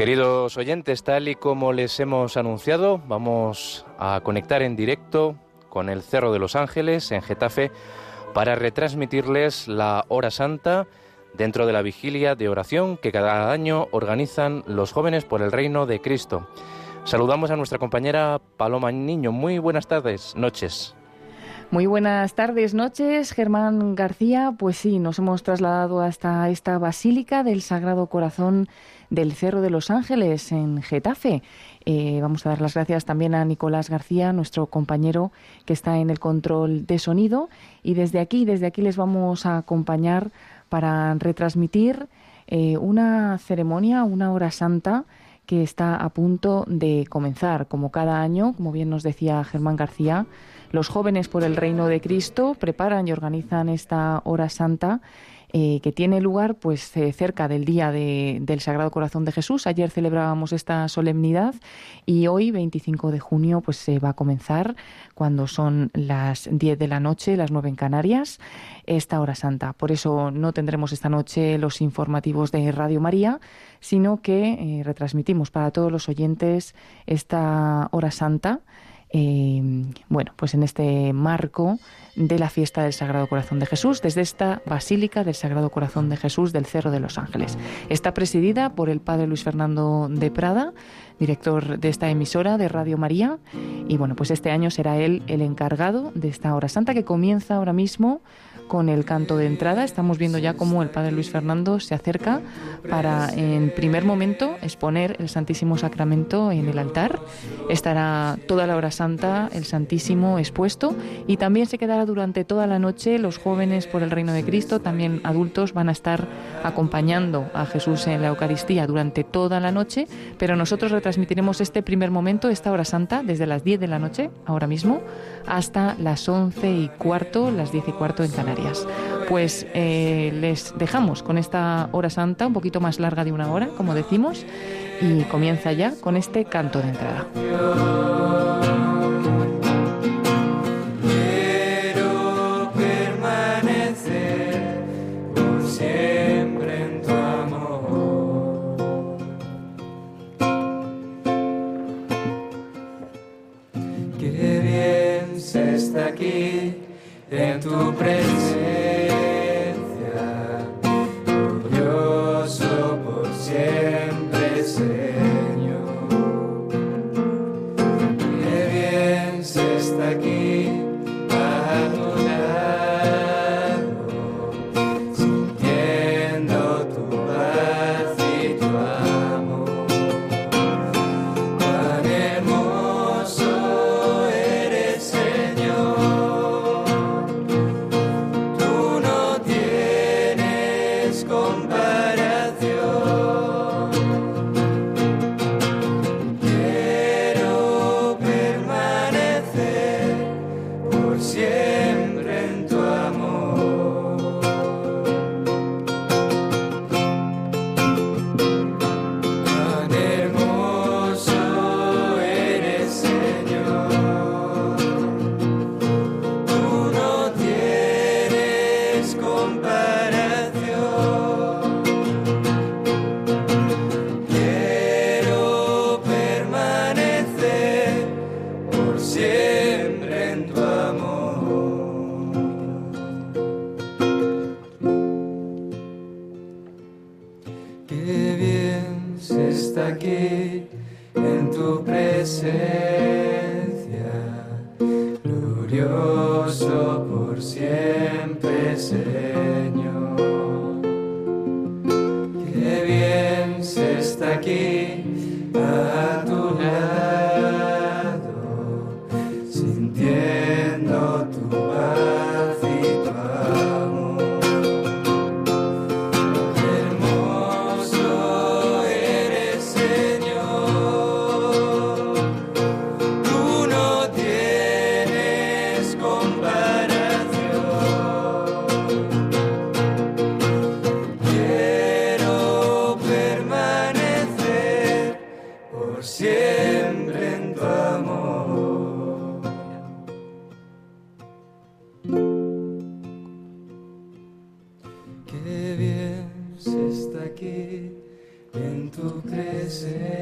Queridos oyentes, tal y como les hemos anunciado, vamos a conectar en directo con el Cerro de los Ángeles en Getafe para retransmitirles la hora santa dentro de la vigilia de oración que cada año organizan los jóvenes por el reino de Cristo. Saludamos a nuestra compañera Paloma Niño. Muy buenas tardes, noches. Muy buenas tardes, noches, Germán García. Pues sí, nos hemos trasladado hasta esta Basílica del Sagrado Corazón del Cerro de los Ángeles en Getafe. Eh, vamos a dar las gracias también a Nicolás García, nuestro compañero que está en el control de sonido. Y desde aquí, desde aquí les vamos a acompañar para retransmitir eh, una ceremonia, una hora santa que está a punto de comenzar. Como cada año, como bien nos decía Germán García, los jóvenes por el reino de Cristo preparan y organizan esta hora santa eh, que tiene lugar pues eh, cerca del día del Sagrado Corazón de Jesús. Ayer celebrábamos esta solemnidad y hoy, 25 de junio, pues se va a comenzar cuando son las 10 de la noche, las 9 en Canarias, esta hora santa. Por eso no tendremos esta noche los informativos de Radio María, sino que eh, retransmitimos para todos los oyentes esta hora santa eh, bueno, pues en este marco de la fiesta del Sagrado Corazón de Jesús, desde esta Basílica del Sagrado Corazón de Jesús del Cerro de los Ángeles. Está presidida por el Padre Luis Fernando de Prada, director de esta emisora de Radio María, y bueno, pues este año será él el encargado de esta hora santa que comienza ahora mismo con el canto de entrada. Estamos viendo ya cómo el Padre Luis Fernando se acerca para, en primer momento, exponer el Santísimo Sacramento en el altar. Estará toda la hora santa el Santísimo expuesto y también se quedará durante toda la noche los jóvenes por el reino de Cristo, también adultos, van a estar acompañando a Jesús en la Eucaristía durante toda la noche, pero nosotros retransmitiremos este primer momento, esta hora santa, desde las 10 de la noche, ahora mismo, hasta las 11 y cuarto, las 10 y cuarto en Canarias. Pues eh, les dejamos con esta hora santa, un poquito más larga de una hora, como decimos, y comienza ya con este canto de entrada. sin.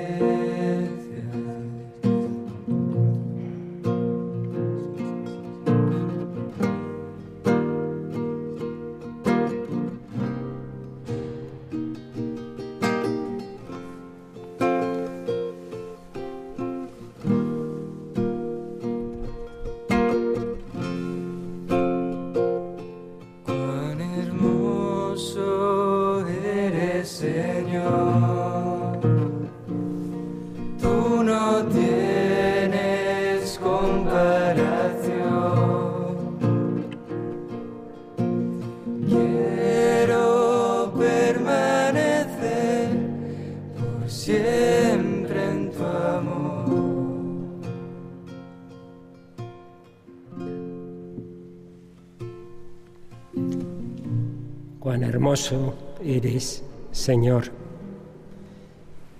Eres, Señor.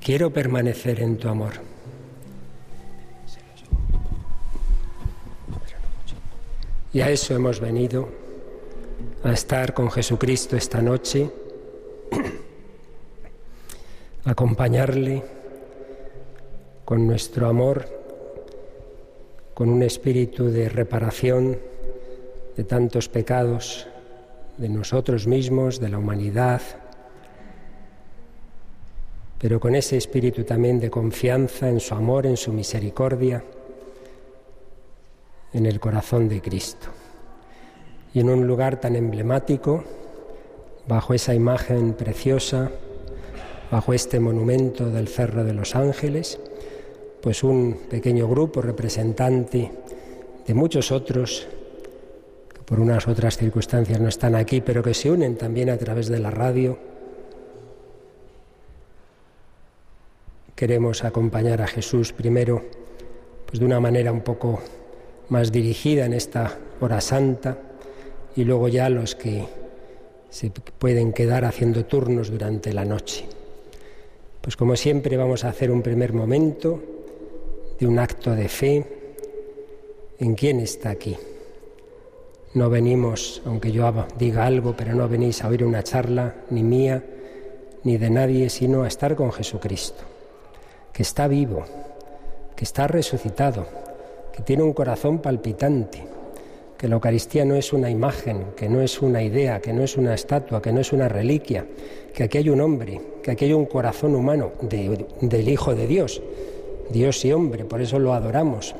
Quiero permanecer en tu amor. Y a eso hemos venido, a estar con Jesucristo esta noche, acompañarle con nuestro amor, con un espíritu de reparación de tantos pecados de nosotros mismos, de la humanidad, pero con ese espíritu también de confianza en su amor, en su misericordia, en el corazón de Cristo. Y en un lugar tan emblemático, bajo esa imagen preciosa, bajo este monumento del Cerro de los Ángeles, pues un pequeño grupo representante de muchos otros por unas otras circunstancias no están aquí, pero que se unen también a través de la radio queremos acompañar a Jesús primero, pues de una manera un poco más dirigida en esta hora santa y luego ya los que se pueden quedar haciendo turnos durante la noche. Pues como siempre vamos a hacer un primer momento de un acto de fe en quién está aquí. No venimos, aunque yo diga algo, pero no venís a oír una charla ni mía ni de nadie, sino a estar con Jesucristo que está vivo, que está resucitado, que tiene un corazón palpitante, que la Eucaristía no es una imagen, que no es una idea, que no es una estatua, que no es una reliquia, que aquí hay un hombre, que aquí hay un corazón humano del Hijo de Dios, Dios y hombre, por eso lo adoramos,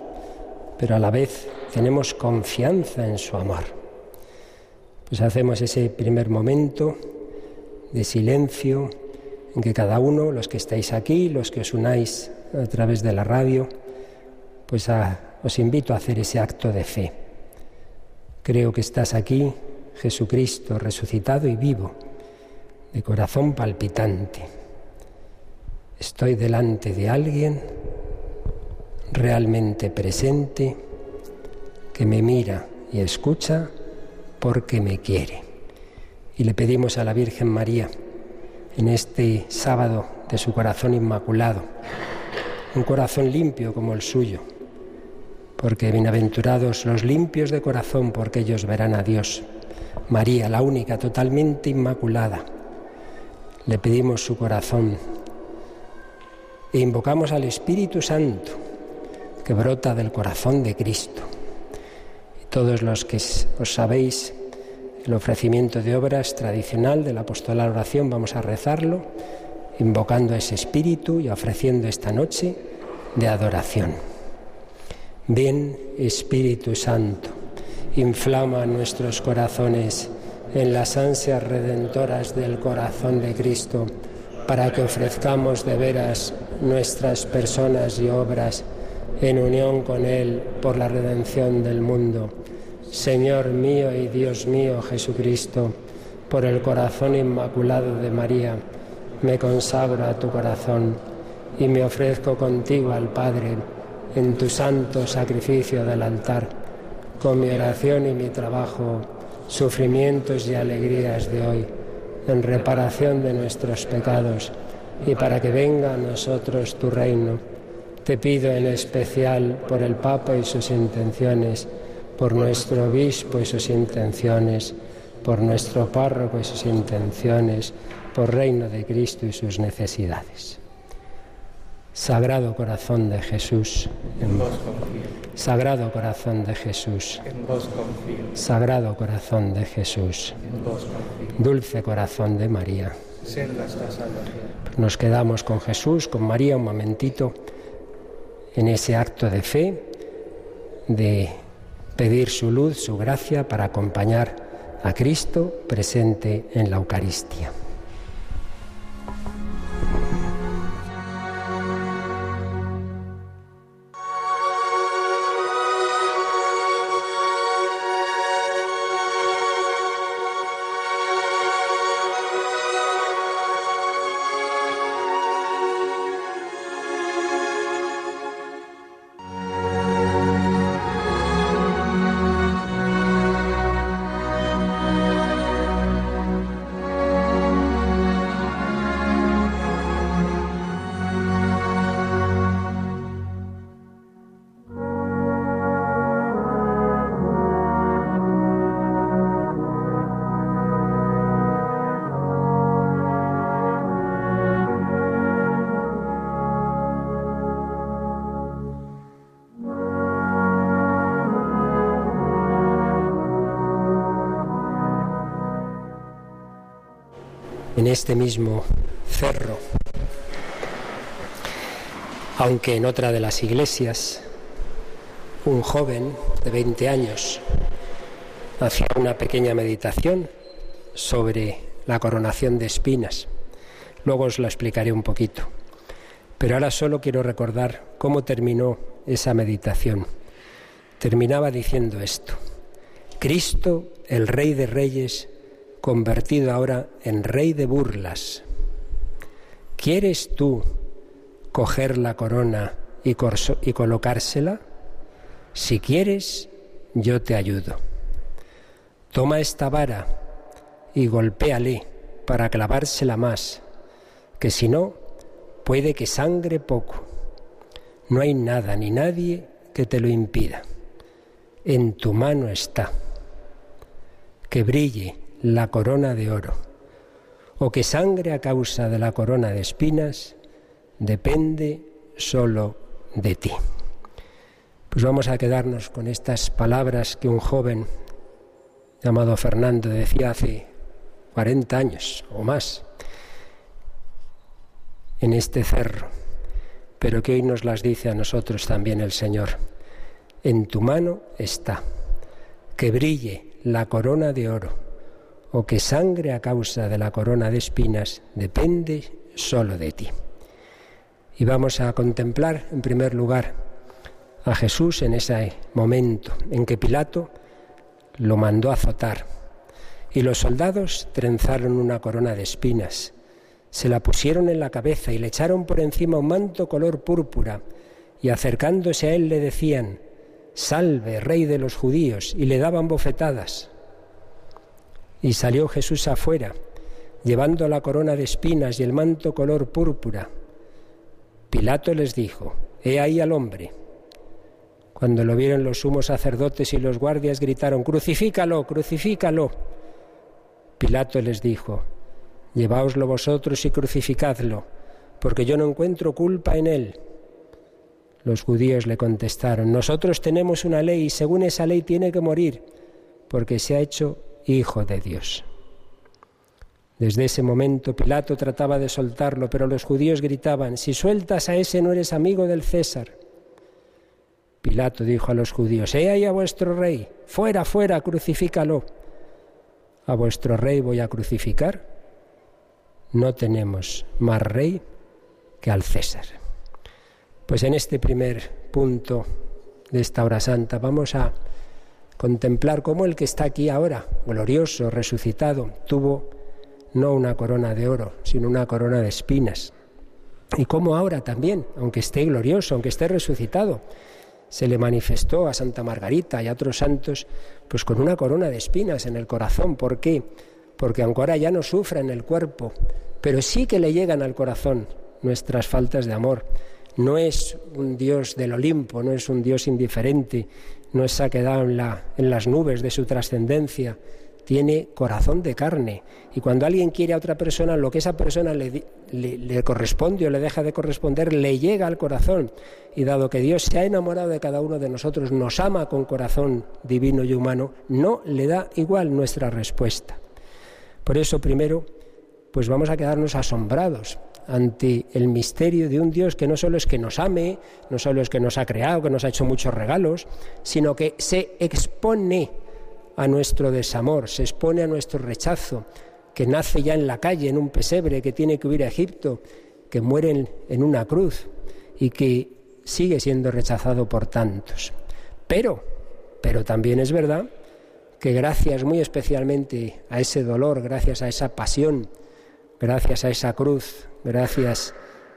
pero a la vez tenemos confianza en su amor. Pues hacemos ese primer momento de silencio, en que cada uno, los que estáis aquí, los que os unáis a través de la radio, pues os invito a hacer ese acto de fe. Creo que estás aquí, Jesucristo, resucitado y vivo, de corazón palpitante. Estoy delante de alguien realmente presente que me mira y escucha porque me quiere. Y le pedimos a la Virgen María, en este sábado de su corazón inmaculado, un corazón limpio como el suyo, porque bienaventurados los limpios de corazón, porque ellos verán a Dios. María, la única, totalmente inmaculada, le pedimos su corazón e invocamos al Espíritu Santo que brota del corazón de Cristo. Todos los que os sabéis el ofrecimiento de obras tradicional del apostolado oración, vamos a rezarlo, invocando ese espíritu y ofreciendo esta noche de adoración. Ven, Espíritu Santo, inflama nuestros corazones en las ansias redentoras del corazón de Cristo, para que ofrezcamos de veras nuestras personas y obras en unión con Él por la redención del mundo Señor mío y Dios mío Jesucristo, por el corazón inmaculado de María, me consagro a tu corazón y me ofrezco contigo al Padre en tu santo sacrificio del altar, con mi oración y mi trabajo, sufrimientos y alegrías de hoy, en reparación de nuestros pecados y para que venga a nosotros tu reino. Te pido en especial por el Papa y sus intenciones, por nuestro obispo y sus intenciones, por nuestro párroco y sus intenciones, por reino de Cristo y sus necesidades. Sagrado corazón de Jesús, en vos confío. Sagrado corazón de Jesús, en vos confío. Sagrado corazón de Jesús, en vos confío. Dulce corazón de María. Nos quedamos con Jesús, con María un momentito en ese acto de fe, de pedir su luz, su gracia para acompañar a Cristo presente en la Eucaristía. Mismo cerro, aunque en otra de las iglesias, un joven de 20 años hacía una pequeña meditación sobre la coronación de espinas. Luego os lo explicaré un poquito. Pero ahora solo quiero recordar cómo terminó esa meditación. Terminaba diciendo esto. Cristo, el Rey de Reyes, convertido ahora en Rey de burlas. ¿Quieres tú coger la corona y, colocársela? Si quieres, yo te ayudo. Toma esta vara y golpéale para clavársela más, que si no, puede que sangre poco. No hay nada ni nadie que te lo impida. En tu mano está. Que brille la corona de oro o que sangre a causa de la corona de espinas depende solo de ti. Pues vamos a quedarnos con estas palabras que un joven llamado Fernando decía hace 40 años o más en este cerro, pero que hoy nos las dice a nosotros también el Señor. En tu mano está, que brille la corona de oro, o que sangre a causa de la corona de espinas, depende solo de ti. Y vamos a contemplar, en primer lugar, a Jesús en ese momento en que Pilato lo mandó azotar y los soldados trenzaron una corona de espinas se la pusieron en la cabeza y le echaron por encima un manto color púrpura, y acercándose a él le decían, Salve, rey de los judíos, y le daban bofetadas. Y salió Jesús afuera, llevando la corona de espinas y el manto color púrpura. Pilato les dijo, He ahí al hombre. Cuando lo vieron los sumos sacerdotes y los guardias gritaron, Crucifícalo, crucifícalo. Pilato les dijo, Lleváoslo vosotros y crucificadlo, porque yo no encuentro culpa en él. Los judíos le contestaron, nosotros tenemos una ley y según esa ley tiene que morir, porque se ha hecho hijo de Dios. Desde ese momento Pilato trataba de soltarlo, pero los judíos gritaban, si sueltas a ese no eres amigo del César. Pilato dijo a los judíos, he ahí a vuestro rey, fuera, fuera, crucifícalo. ¿A vuestro rey voy a crucificar? no tenemos más rey que al César. Pues en este primer punto de esta hora santa vamos a contemplar cómo el que está aquí ahora, glorioso, resucitado, tuvo no una corona de oro, sino una corona de espinas. Y cómo ahora también, aunque esté glorioso, aunque esté resucitado, se le manifestó a Santa Margarita y a otros santos, pues con una corona de espinas en el corazón. ¿Por qué? porque aunque ahora ya no sufra en el cuerpo, pero sí que le llegan al corazón nuestras faltas de amor. No es un Dios del Olimpo, no es un Dios indiferente, no es quedado en, en las nubes de su trascendencia, tiene corazón de carne. Y cuando alguien quiere a otra persona, lo que esa persona le, le, corresponde o le deja de corresponder, le llega al corazón. Y dado que Dios se ha enamorado de cada uno de nosotros, nos ama con corazón divino y humano, no le da igual nuestra respuesta. Por eso, primero, pues vamos a quedarnos asombrados ante el misterio de un Dios que no solo es que nos ame, no solo es que nos ha creado, que nos ha hecho muchos regalos, sino que se expone a nuestro desamor, se expone a nuestro rechazo, que nace ya en la calle, en un pesebre, que tiene que huir a Egipto, que muere en una cruz y que sigue siendo rechazado por tantos. Pero, pero también es verdad que gracias muy especialmente a ese dolor, gracias a esa pasión, gracias a esa cruz, gracias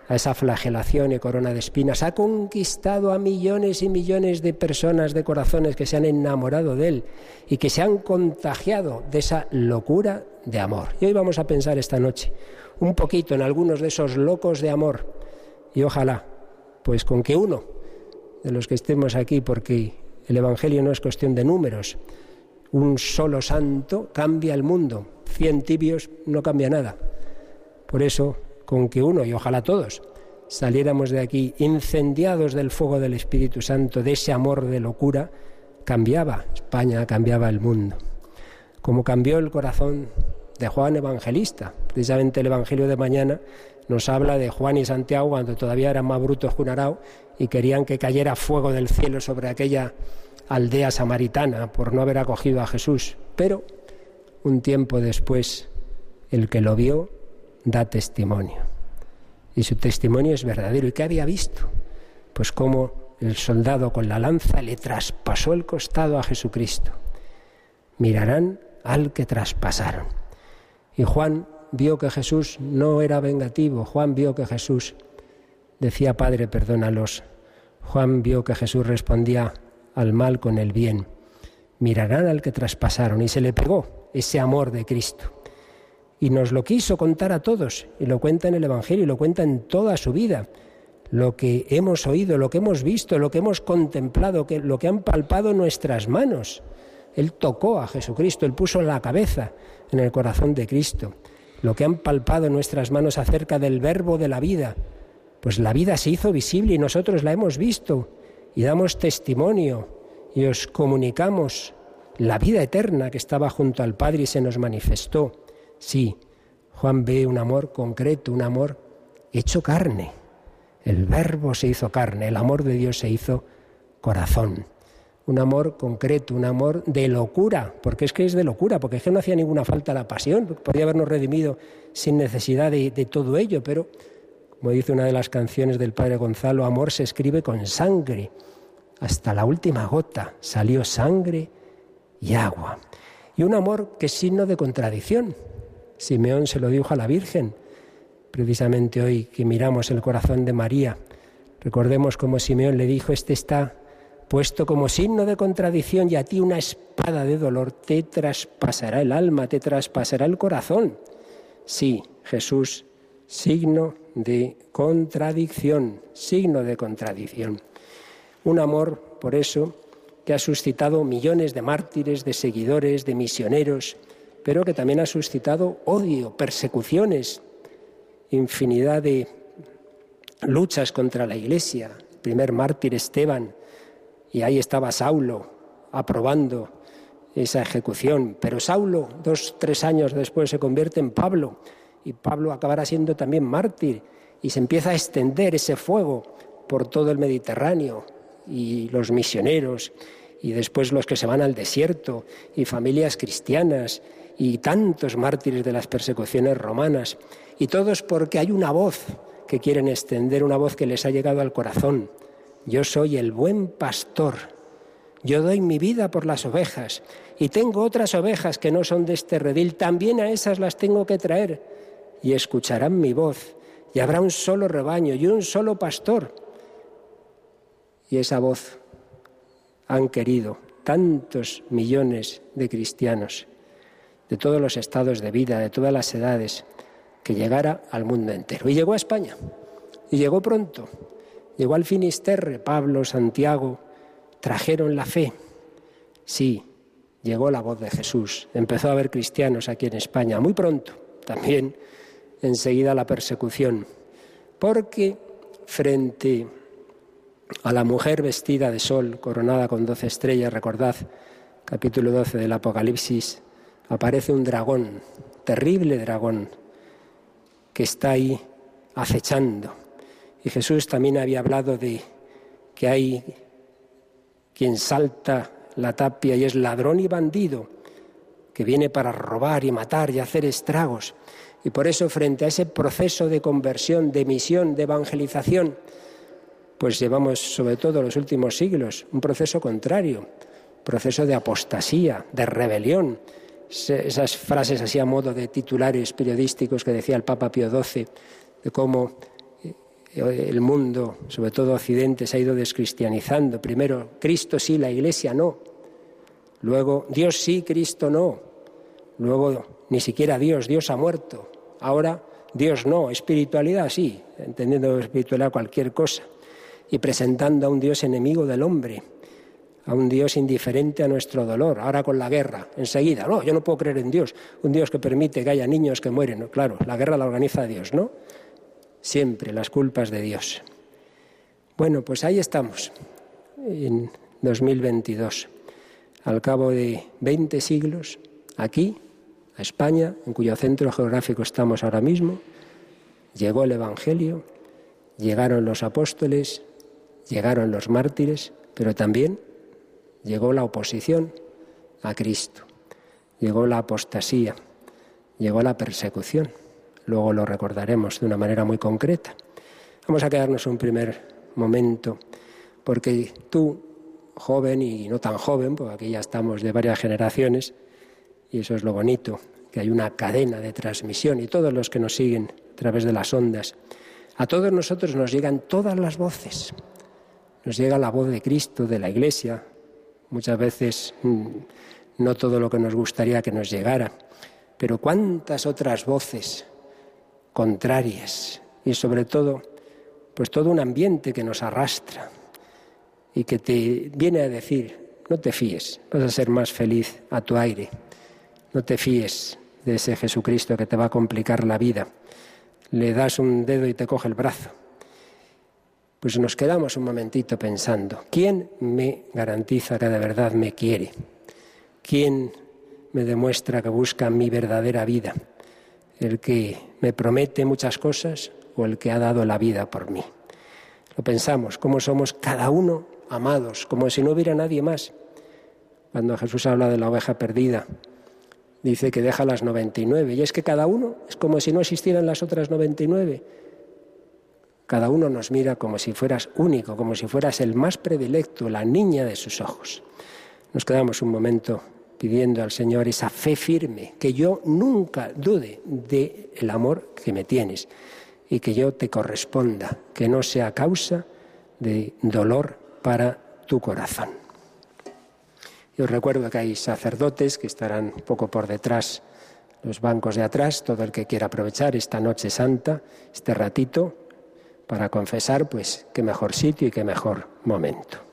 a esa flagelación y corona de espinas, ha conquistado a millones y millones de personas, de corazones que se han enamorado de Él y que se han contagiado de esa locura de amor. Y hoy vamos a pensar esta noche un poquito en algunos de esos locos de amor y ojalá, pues con que uno de los que estemos aquí, porque el Evangelio no es cuestión de números, un solo santo cambia el mundo. Cien tibios no cambia nada. Por eso, con que uno, y ojalá todos, saliéramos de aquí incendiados del fuego del Espíritu Santo, de ese amor de locura, cambiaba España, cambiaba el mundo. Como cambió el corazón de Juan Evangelista. Precisamente el Evangelio de mañana nos habla de Juan y Santiago cuando todavía eran más brutos que un arao y querían que cayera fuego del cielo sobre aquella aldea samaritana por no haber acogido a Jesús. Pero un tiempo después, el que lo vio da testimonio. Y su testimonio es verdadero. ¿Y qué había visto? Pues cómo el soldado con la lanza le traspasó el costado a Jesucristo. Mirarán al que traspasaron. Y Juan vio que Jesús no era vengativo. Juan vio que Jesús decía, Padre, perdónalos. Juan vio que Jesús respondía al mal con el bien. Mirarán al que traspasaron. Y se le pegó ese amor de Cristo. Y nos lo quiso contar a todos. Y lo cuenta en el Evangelio y lo cuenta en toda su vida. Lo que hemos oído, lo que hemos visto, lo que hemos contemplado, lo que han palpado nuestras manos. Él tocó a Jesucristo, él puso la cabeza en el corazón de Cristo. Lo que han palpado nuestras manos acerca del verbo de la vida, pues la vida se hizo visible y nosotros la hemos visto y damos testimonio y os comunicamos la vida eterna que estaba junto al Padre y se nos manifestó. Sí, Juan ve un amor concreto, un amor hecho carne. El verbo se hizo carne, el amor de Dios se hizo corazón. Un amor concreto, un amor de locura, porque es que es de locura, porque es que no hacía ninguna falta la pasión, podría habernos redimido sin necesidad de, de todo ello, pero como dice una de las canciones del padre Gonzalo, amor se escribe con sangre. Hasta la última gota salió sangre y agua. Y un amor que es signo de contradicción. Simeón se lo dijo a la Virgen, precisamente hoy que miramos el corazón de María. Recordemos cómo Simeón le dijo, este está puesto como signo de contradicción y a ti una espada de dolor te traspasará el alma, te traspasará el corazón. Sí, Jesús, signo de contradicción, signo de contradicción. Un amor, por eso, que ha suscitado millones de mártires, de seguidores, de misioneros, pero que también ha suscitado odio, persecuciones, infinidad de luchas contra la Iglesia. El primer mártir Esteban, y ahí estaba Saulo aprobando esa ejecución. Pero Saulo, dos, tres años después, se convierte en Pablo y Pablo acabará siendo también mártir y se empieza a extender ese fuego por todo el Mediterráneo y los misioneros y después los que se van al desierto y familias cristianas y tantos mártires de las persecuciones romanas y todos porque hay una voz que quieren extender, una voz que les ha llegado al corazón. Yo soy el buen pastor. Yo doy mi vida por las ovejas y tengo otras ovejas que no son de este redil, también a esas las tengo que traer y escucharán mi voz, y habrá un solo rebaño y un solo pastor. Y esa voz han querido tantos millones de cristianos, de todos los estados de vida, de todas las edades, que llegara al mundo entero. Y llegó a España, y llegó pronto. Llegó al Finisterre, Pablo, Santiago, trajeron la fe. Sí, llegó la voz de Jesús. Empezó a haber cristianos aquí en España, muy pronto. También enseguida la persecución, porque frente a la mujer vestida de sol, coronada con doce estrellas, recordad, capítulo 12 del Apocalipsis, aparece un dragón, terrible dragón, que está ahí acechando. Y Jesús también había hablado de que hay quien salta la tapia y es ladrón y bandido, que viene para robar y matar y hacer estragos. Y por eso, frente a ese proceso de conversión, de misión, de evangelización, pues llevamos, sobre todo los últimos siglos, un proceso contrario, proceso de apostasía, de rebelión. Esas frases así a modo de titulares periodísticos que decía el Papa Pío XII, de cómo eh, el mundo, sobre todo Occidente, se ha ido descristianizando. Primero, Cristo sí, la Iglesia no. Luego, Dios sí, Cristo no. Luego, ni siquiera Dios, Dios ha muerto. Ahora Dios no, espiritualidad sí, entendiendo espiritualidad cualquier cosa, y presentando a un Dios enemigo del hombre, a un Dios indiferente a nuestro dolor, ahora con la guerra, enseguida, no, yo no puedo creer en Dios, un Dios que permite que haya niños que mueren, claro, la guerra la organiza Dios, ¿no? Siempre las culpas de Dios. Bueno, pues ahí estamos, en 2022, al cabo de 20 siglos, aquí a España, en cuyo centro geográfico estamos ahora mismo, llegó el Evangelio, llegaron los apóstoles, llegaron los mártires, pero también llegó la oposición a Cristo, llegó la apostasía, llegó la persecución. Luego lo recordaremos de una manera muy concreta. Vamos a quedarnos un primer momento, porque tú, joven y no tan joven, porque aquí ya estamos de varias generaciones, y eso es lo bonito, que hay una cadena de transmisión y todos los que nos siguen a través de las ondas, a todos nosotros nos llegan todas las voces. Nos llega la voz de Cristo, de la Iglesia, muchas veces mm, no todo lo que nos gustaría que nos llegara, pero cuántas otras voces contrarias y sobre todo, pues todo un ambiente que nos arrastra y que te viene a decir, no te fíes, vas a ser más feliz a tu aire, no te fíes de ese Jesucristo que te va a complicar la vida. Le das un dedo y te coge el brazo. Pues nos quedamos un momentito pensando, ¿quién me garantiza que de verdad me quiere? ¿Quién me demuestra que busca mi verdadera vida? ¿El que me promete muchas cosas o el que ha dado la vida por mí? Lo pensamos, cómo somos cada uno amados, como si no hubiera nadie más. Cuando Jesús habla de la oveja perdida, dice que deja las 99. Y es que cada uno es como si no existieran las otras 99. Cada uno nos mira como si fueras único, como si fueras el más predilecto, la niña de sus ojos. Nos quedamos un momento pidiendo al Señor esa fe firme, que yo nunca dude del amor que me tienes y que yo te corresponda, que no sea causa de dolor para tu corazón. Yo recuerdo que hay sacerdotes que estarán un poco por detrás, los bancos de atrás, todo el que quiera aprovechar esta noche santa, este ratito, para confesar, pues qué mejor sitio y qué mejor momento.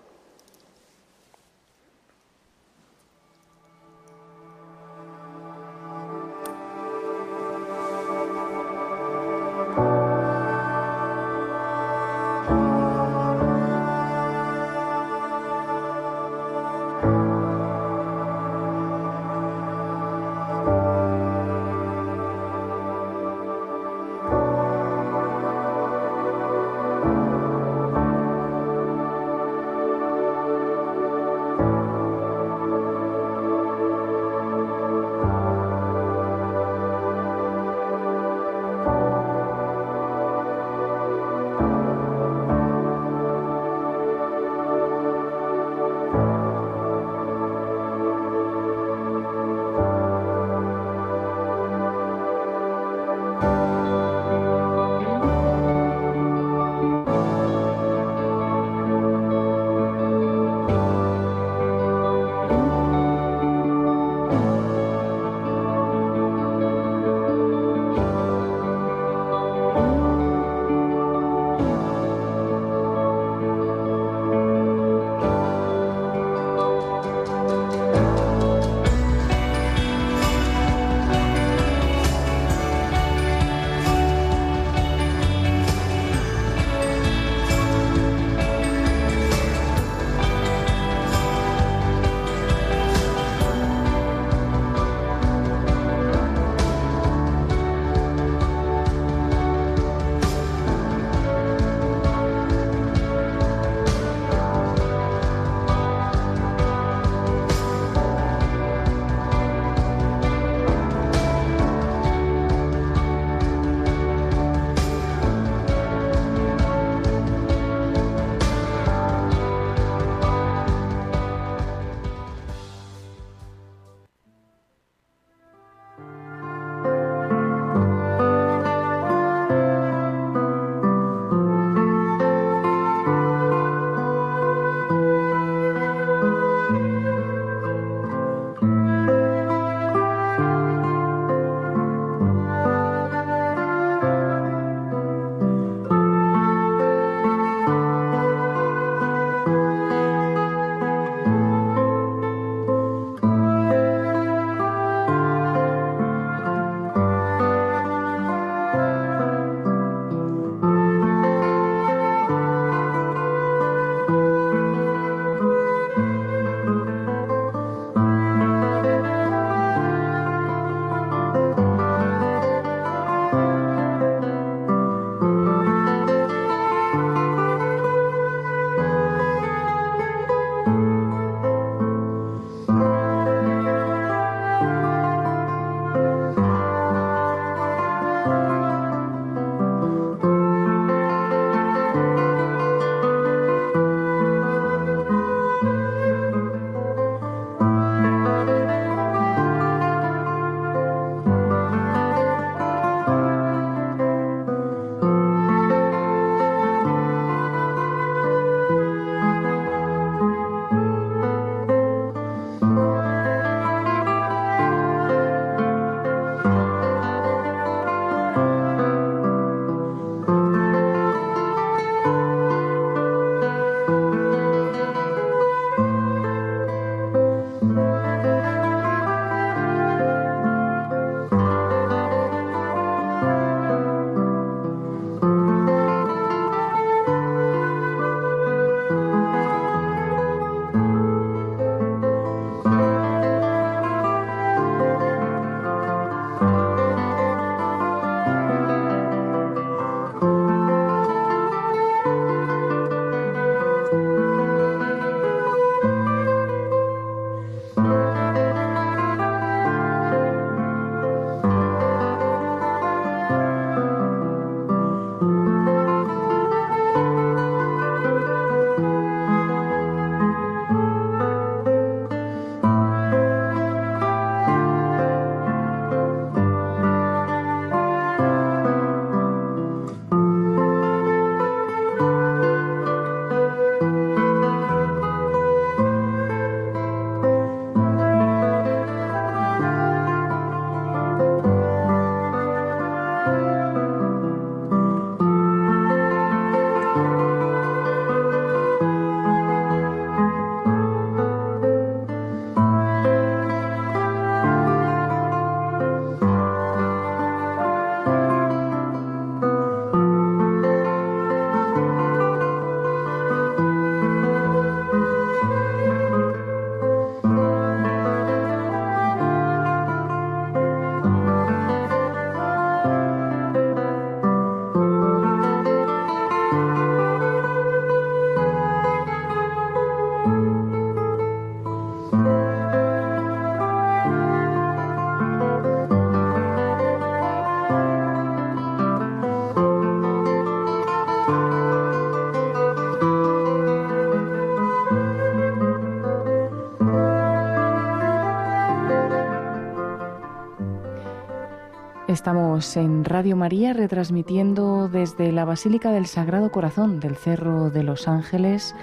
Estamos en Radio María retransmitiendo desde la Basílica del Sagrado Corazón del Cerro de los Ángeles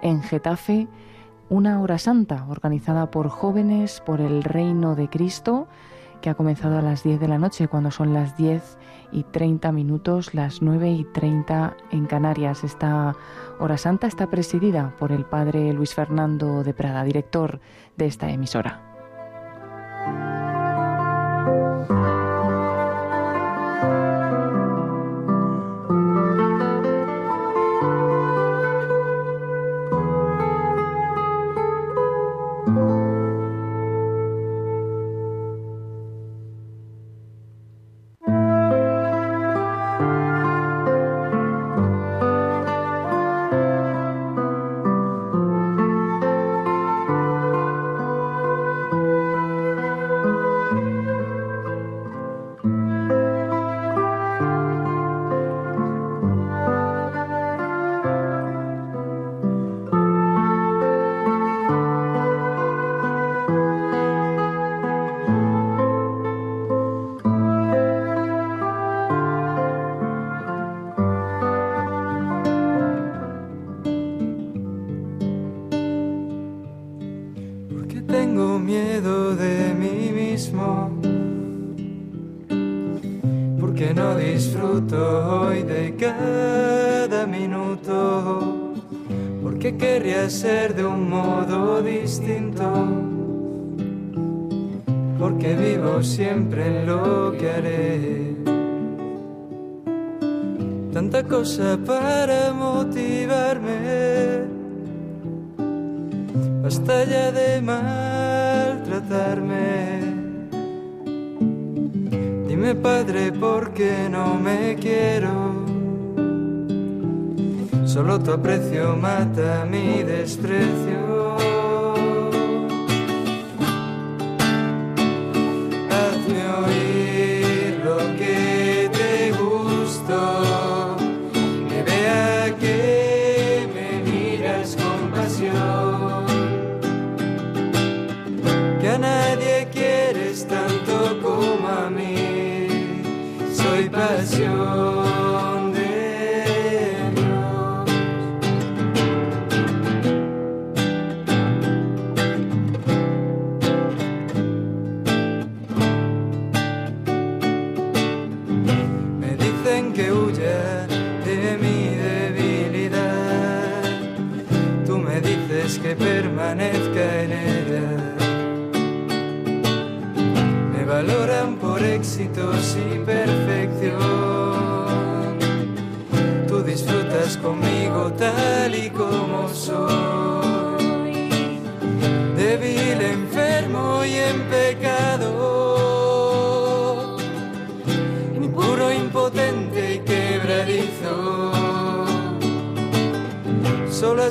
en Getafe una hora santa organizada por jóvenes por el Reino de Cristo que ha comenzado a las 10 de la noche cuando son las 10 y 30 minutos, las 9 y 30 en Canarias. Esta hora santa está presidida por el Padre Luis Fernando de Prada, director de esta emisora. Para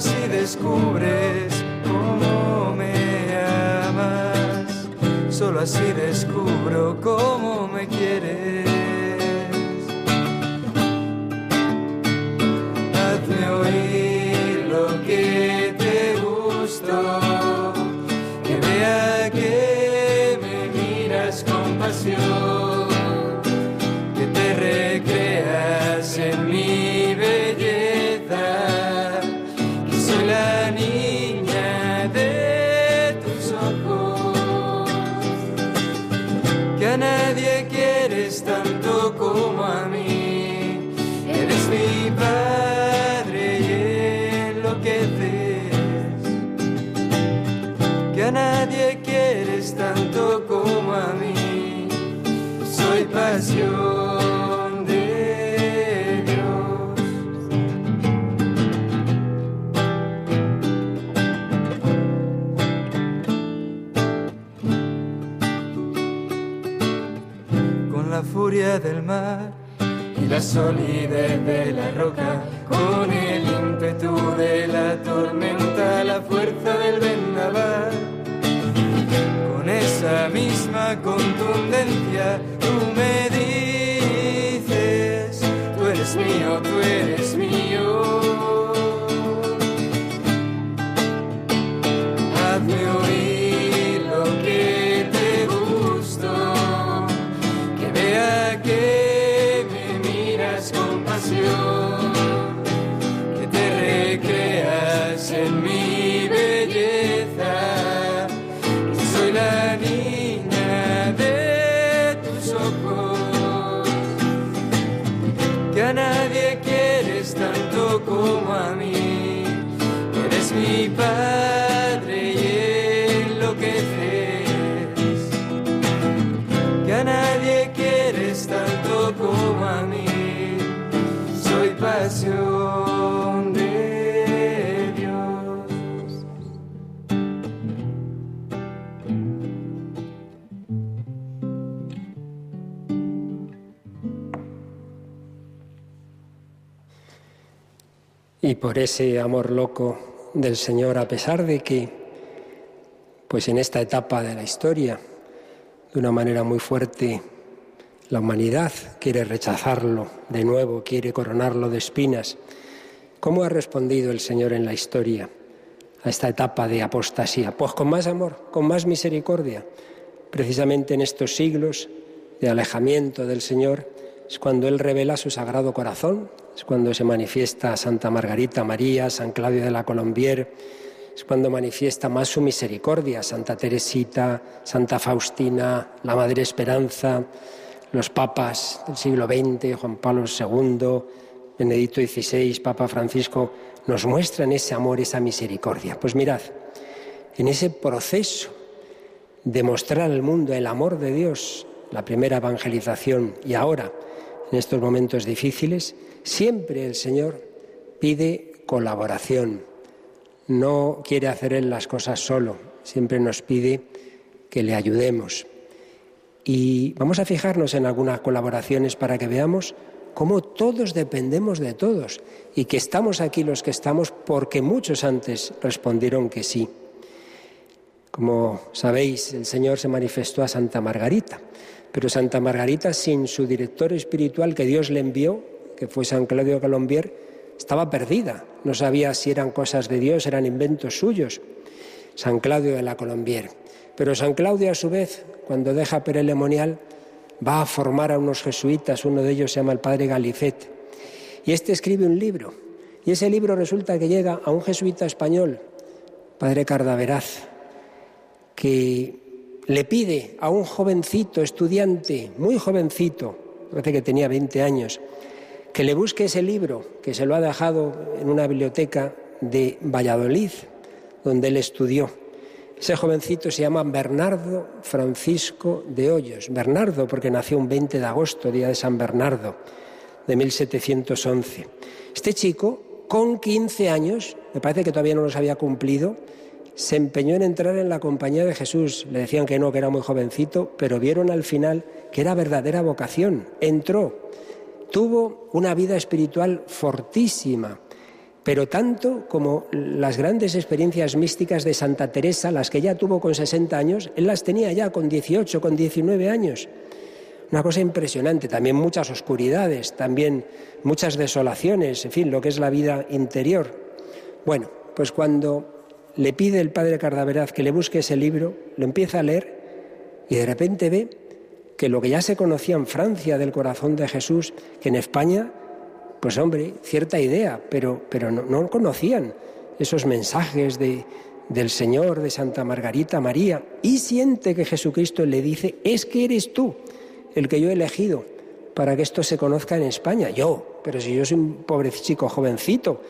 Solo así descubres cómo me amas, solo así descubro cómo quieres. Del mar y la solidez de la roca, con el ímpetu de la tormenta, la fuerza del vendaval. Con esa misma contundencia, tú me dices, tú eres mío, tú eres mío. Y por ese amor loco del Señor, a pesar de que, pues en esta etapa de la historia, de una manera muy fuerte, la humanidad quiere rechazarlo de nuevo, quiere coronarlo de espinas. ¿Cómo ha respondido el Señor en la historia a esta etapa de apostasía? Pues con más amor, con más misericordia. Precisamente en estos siglos de alejamiento del Señor es cuando Él revela su sagrado corazón, es cuando se manifiesta Santa Margarita María, San Claudio de la Colombier, es cuando manifiesta más su misericordia, Santa Teresita, Santa Faustina, la Madre Esperanza, los papas del siglo XX, Juan Pablo II, Benedicto XVI, Papa Francisco, nos muestran ese amor, esa misericordia. Pues mirad, en ese proceso de mostrar al mundo el amor de Dios, la primera evangelización y ahora, en estos momentos difíciles, siempre el Señor pide colaboración. No quiere hacer Él las cosas solo, siempre nos pide que le ayudemos. Y vamos a fijarnos en algunas colaboraciones para que veamos cómo todos dependemos de todos y que estamos aquí los que estamos porque muchos antes respondieron que sí. Como sabéis, el Señor se manifestó a Santa Margarita, pero Santa Margarita sin su director espiritual que Dios le envió, que fue San Claudio Colombier, estaba perdida, no sabía si eran cosas de Dios, eran inventos suyos. San Claudio de la Colombier. Pero San Claudio, a su vez, cuando deja Perelemonial, va a formar a unos jesuitas, uno de ellos se llama el padre Galifet. Y este escribe un libro. Y ese libro resulta que llega a un jesuita español, padre Cardaveraz, que le pide a un jovencito estudiante, muy jovencito, parece que tenía 20 años, que le busque ese libro, que se lo ha dejado en una biblioteca de Valladolid, donde él estudió. Ese jovencito se llama Bernardo Francisco de Hoyos. Bernardo, porque nació un 20 de agosto, día de San Bernardo, de 1711. Este chico, con 15 años, me parece que todavía no los había cumplido, se empeñó en entrar en la compañía de Jesús. Le decían que no, que era muy jovencito, pero vieron al final que era verdadera vocación. Entró, tuvo una vida espiritual fortísima, pero tanto como las grandes experiencias místicas de Santa Teresa, las que ya tuvo con 60 años, él las tenía ya con 18, con 19 años. Una cosa impresionante, también muchas oscuridades, también muchas desolaciones, en fin, lo que es la vida interior. Bueno, pues cuando le pide el padre Cardaveraz que le busque ese libro, lo empieza a leer y de repente ve que lo que ya se conocía en Francia del corazón de Jesús, que en España, pues hombre, cierta idea, pero, pero no, no conocían esos mensajes de, del Señor, de Santa Margarita María, y siente que Jesucristo le dice, es que eres tú el que yo he elegido para que esto se conozca en España. Yo, pero si yo soy un pobre chico jovencito,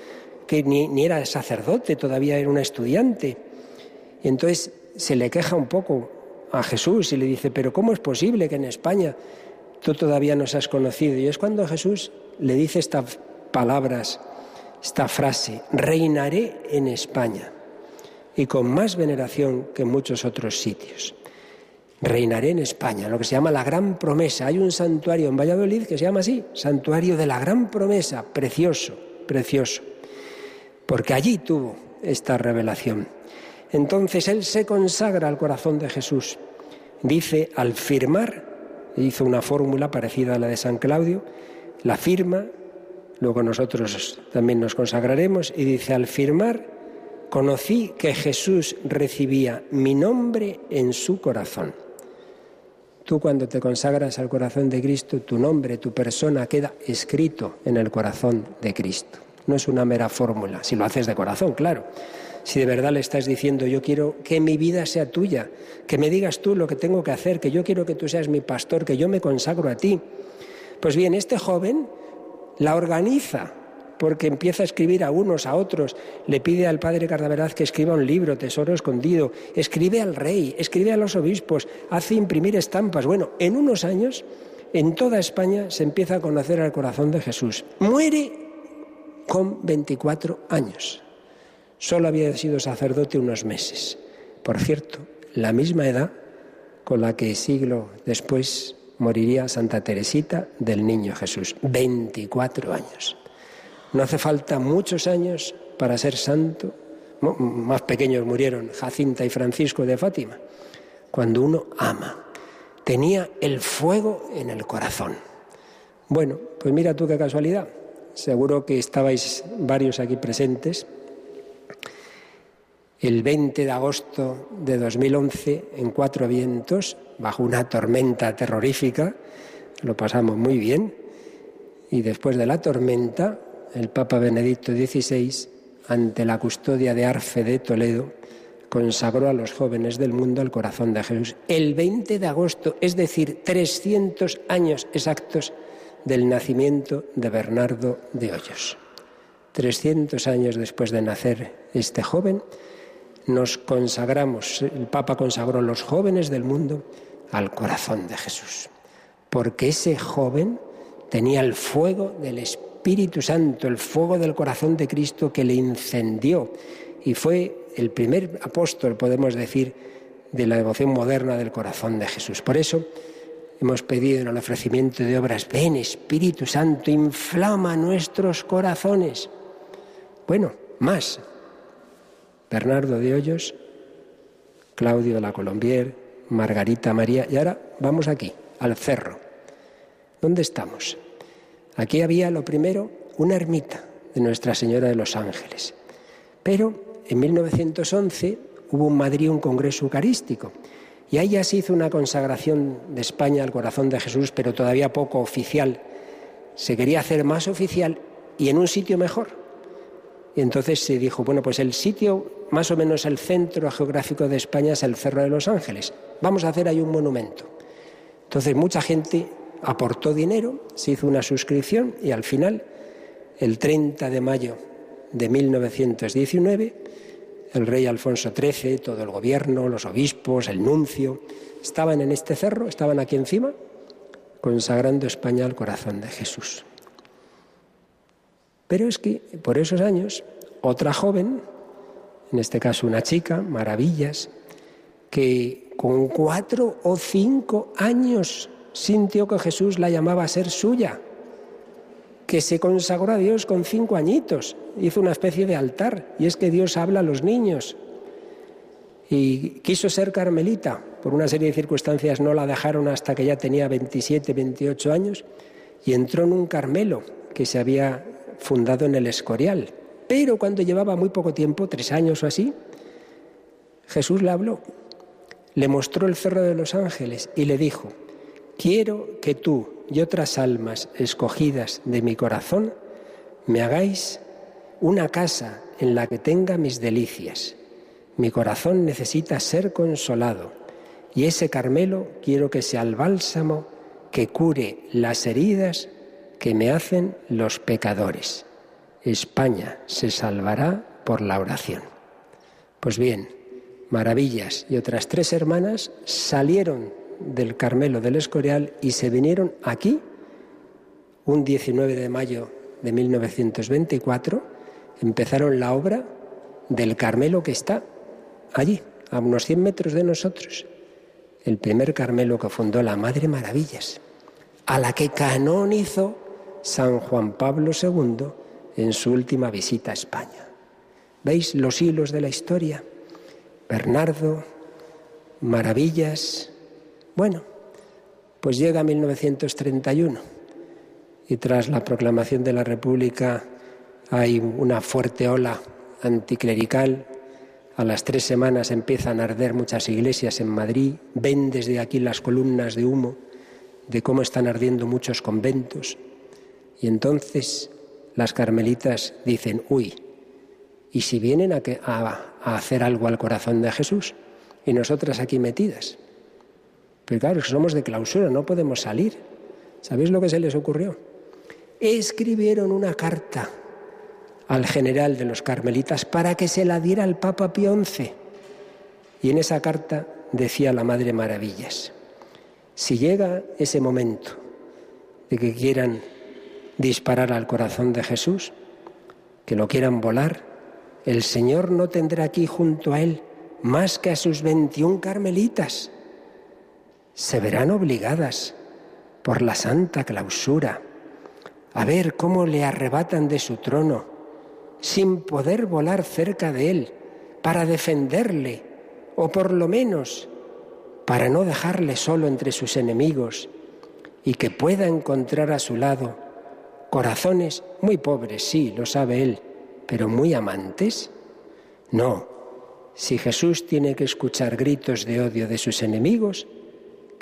que ni, era sacerdote, todavía era un estudiante. Y entonces se le queja un poco a Jesús y le dice, pero ¿cómo es posible que en España tú todavía no seas conocido? Y es cuando Jesús le dice estas palabras, esta frase, reinaré en España y con más veneración que en muchos otros sitios. Reinaré en España, lo que se llama la gran promesa. Hay un santuario en Valladolid que se llama así, santuario de la gran promesa, precioso, precioso, porque allí tuvo esta revelación. Entonces él se consagra al corazón de Jesús. Dice, al firmar, hizo una fórmula parecida a la de San Claudio, la firma, luego nosotros también nos consagraremos, y dice, al firmar, conocí que Jesús recibía mi nombre en su corazón. Tú cuando te consagras al corazón de Cristo, tu nombre, tu persona queda escrito en el corazón de Cristo. No es una mera fórmula, si lo haces de corazón, claro. Si de verdad le estás diciendo, yo quiero que mi vida sea tuya, que me digas tú lo que tengo que hacer, que yo quiero que tú seas mi pastor, que yo me consagro a ti. Pues bien, este joven la organiza porque empieza a escribir a unos, a otros, le pide al padre Cardaveraz que escriba un libro, Tesoro Escondido, escribe al rey, escribe a los obispos, hace imprimir estampas. Bueno, en unos años, en toda España se empieza a conocer al corazón de Jesús. Muere con 24 años. Solo había sido sacerdote unos meses. Por cierto, la misma edad con la que siglo después moriría Santa Teresita del Niño Jesús. 24 años. No hace falta muchos años para ser santo. Más pequeños murieron Jacinta y Francisco de Fátima. Cuando uno ama, tenía el fuego en el corazón. Bueno, pues mira tú qué casualidad. Seguro que estabais varios aquí presentes el 20 de agosto de 2011 en Cuatro Vientos, bajo una tormenta terrorífica. Lo pasamos muy bien. Y después de la tormenta, el Papa Benedicto XVI, ante la custodia de Arfe de Toledo, consagró a los jóvenes del mundo al corazón de Jesús. El 20 de agosto, es decir, 300 años exactos del nacimiento de Bernardo de Hoyos. 300 años después de nacer este joven, nos consagramos, el Papa consagró los jóvenes del mundo al corazón de Jesús, porque ese joven tenía el fuego del Espíritu Santo, el fuego del corazón de Cristo que le incendió y fue el primer apóstol, podemos decir, de la devoción moderna del corazón de Jesús. Por eso hemos pedido en el ofrecimiento de obras, ven Espíritu Santo, inflama nuestros corazones. Bueno, más, Bernardo de Hoyos, Claudio de la Colombier, Margarita María. Y ahora vamos aquí, al cerro. ¿Dónde estamos? Aquí había lo primero una ermita de Nuestra Señora de los Ángeles. Pero en 1911 hubo en Madrid un congreso eucarístico y ahí ya se hizo una consagración de España al corazón de Jesús, pero todavía poco oficial. Se quería hacer más oficial y en un sitio mejor. Y entonces se dijo, bueno, pues el sitio, más o menos el centro geográfico de España es el Cerro de los Ángeles. Vamos a hacer ahí un monumento. Entonces mucha gente aportó dinero, se hizo una suscripción y al final, el 30 de mayo de 1919, el rey Alfonso XIII, todo el gobierno, los obispos, el nuncio, estaban en este cerro, estaban aquí encima, consagrando España al corazón de Jesús. Pero es que por esos años, otra joven, en este caso una chica, Maravillas, que con cuatro o cinco años sintió que Jesús la llamaba a ser suya, que se consagró a Dios con cinco añitos, hizo una especie de altar, y es que Dios habla a los niños. Y quiso ser carmelita, por una serie de circunstancias no la dejaron hasta que ya tenía 27, 28 años, y entró en un Carmelo que se había fundado en el Escorial. Pero cuando llevaba muy poco tiempo, tres años o así, Jesús le habló, le mostró el Cerro de los Ángeles y le dijo, quiero que tú y otras almas escogidas de mi corazón me hagáis una casa en la que tenga mis delicias. Mi corazón necesita ser consolado y ese Carmelo quiero que sea el bálsamo que cure las heridas que me hacen los pecadores. España se salvará por la oración. Pues bien, Maravillas y otras tres hermanas salieron del Carmelo del Escorial y se vinieron aquí un 19 de mayo de 1924, empezaron la obra del Carmelo que está allí, a unos 100 metros de nosotros, el primer Carmelo que fundó la Madre Maravillas, a la que canonizó San Juan Pablo II en su última visita a España. ¿Veis los hilos de la historia? Bernardo, maravillas. Bueno, pues llega 1931 y tras la proclamación de la República hay una fuerte ola anticlerical. A las tres semanas empiezan a arder muchas iglesias en Madrid. Ven desde aquí las columnas de humo de cómo están ardiendo muchos conventos. Y entonces las carmelitas dicen, uy, ¿y si vienen a, a, hacer algo al corazón de Jesús? Y nosotras aquí metidas. Pero claro, somos de clausura, no podemos salir. ¿Sabéis lo que se les ocurrió? Escribieron una carta al general de los carmelitas para que se la diera al Papa Pío XI. Y en esa carta decía la Madre Maravillas, si llega ese momento de que quieran disparar al corazón de Jesús, que lo quieran volar, el Señor no tendrá aquí junto a Él más que a sus 21 carmelitas. Se verán obligadas por la santa clausura a ver cómo le arrebatan de su trono, sin poder volar cerca de Él, para defenderle, o por lo menos para no dejarle solo entre sus enemigos, y que pueda encontrar a su lado corazones muy pobres, sí, lo sabe Él, pero muy amantes? No, si Jesús tiene que escuchar gritos de odio de sus enemigos,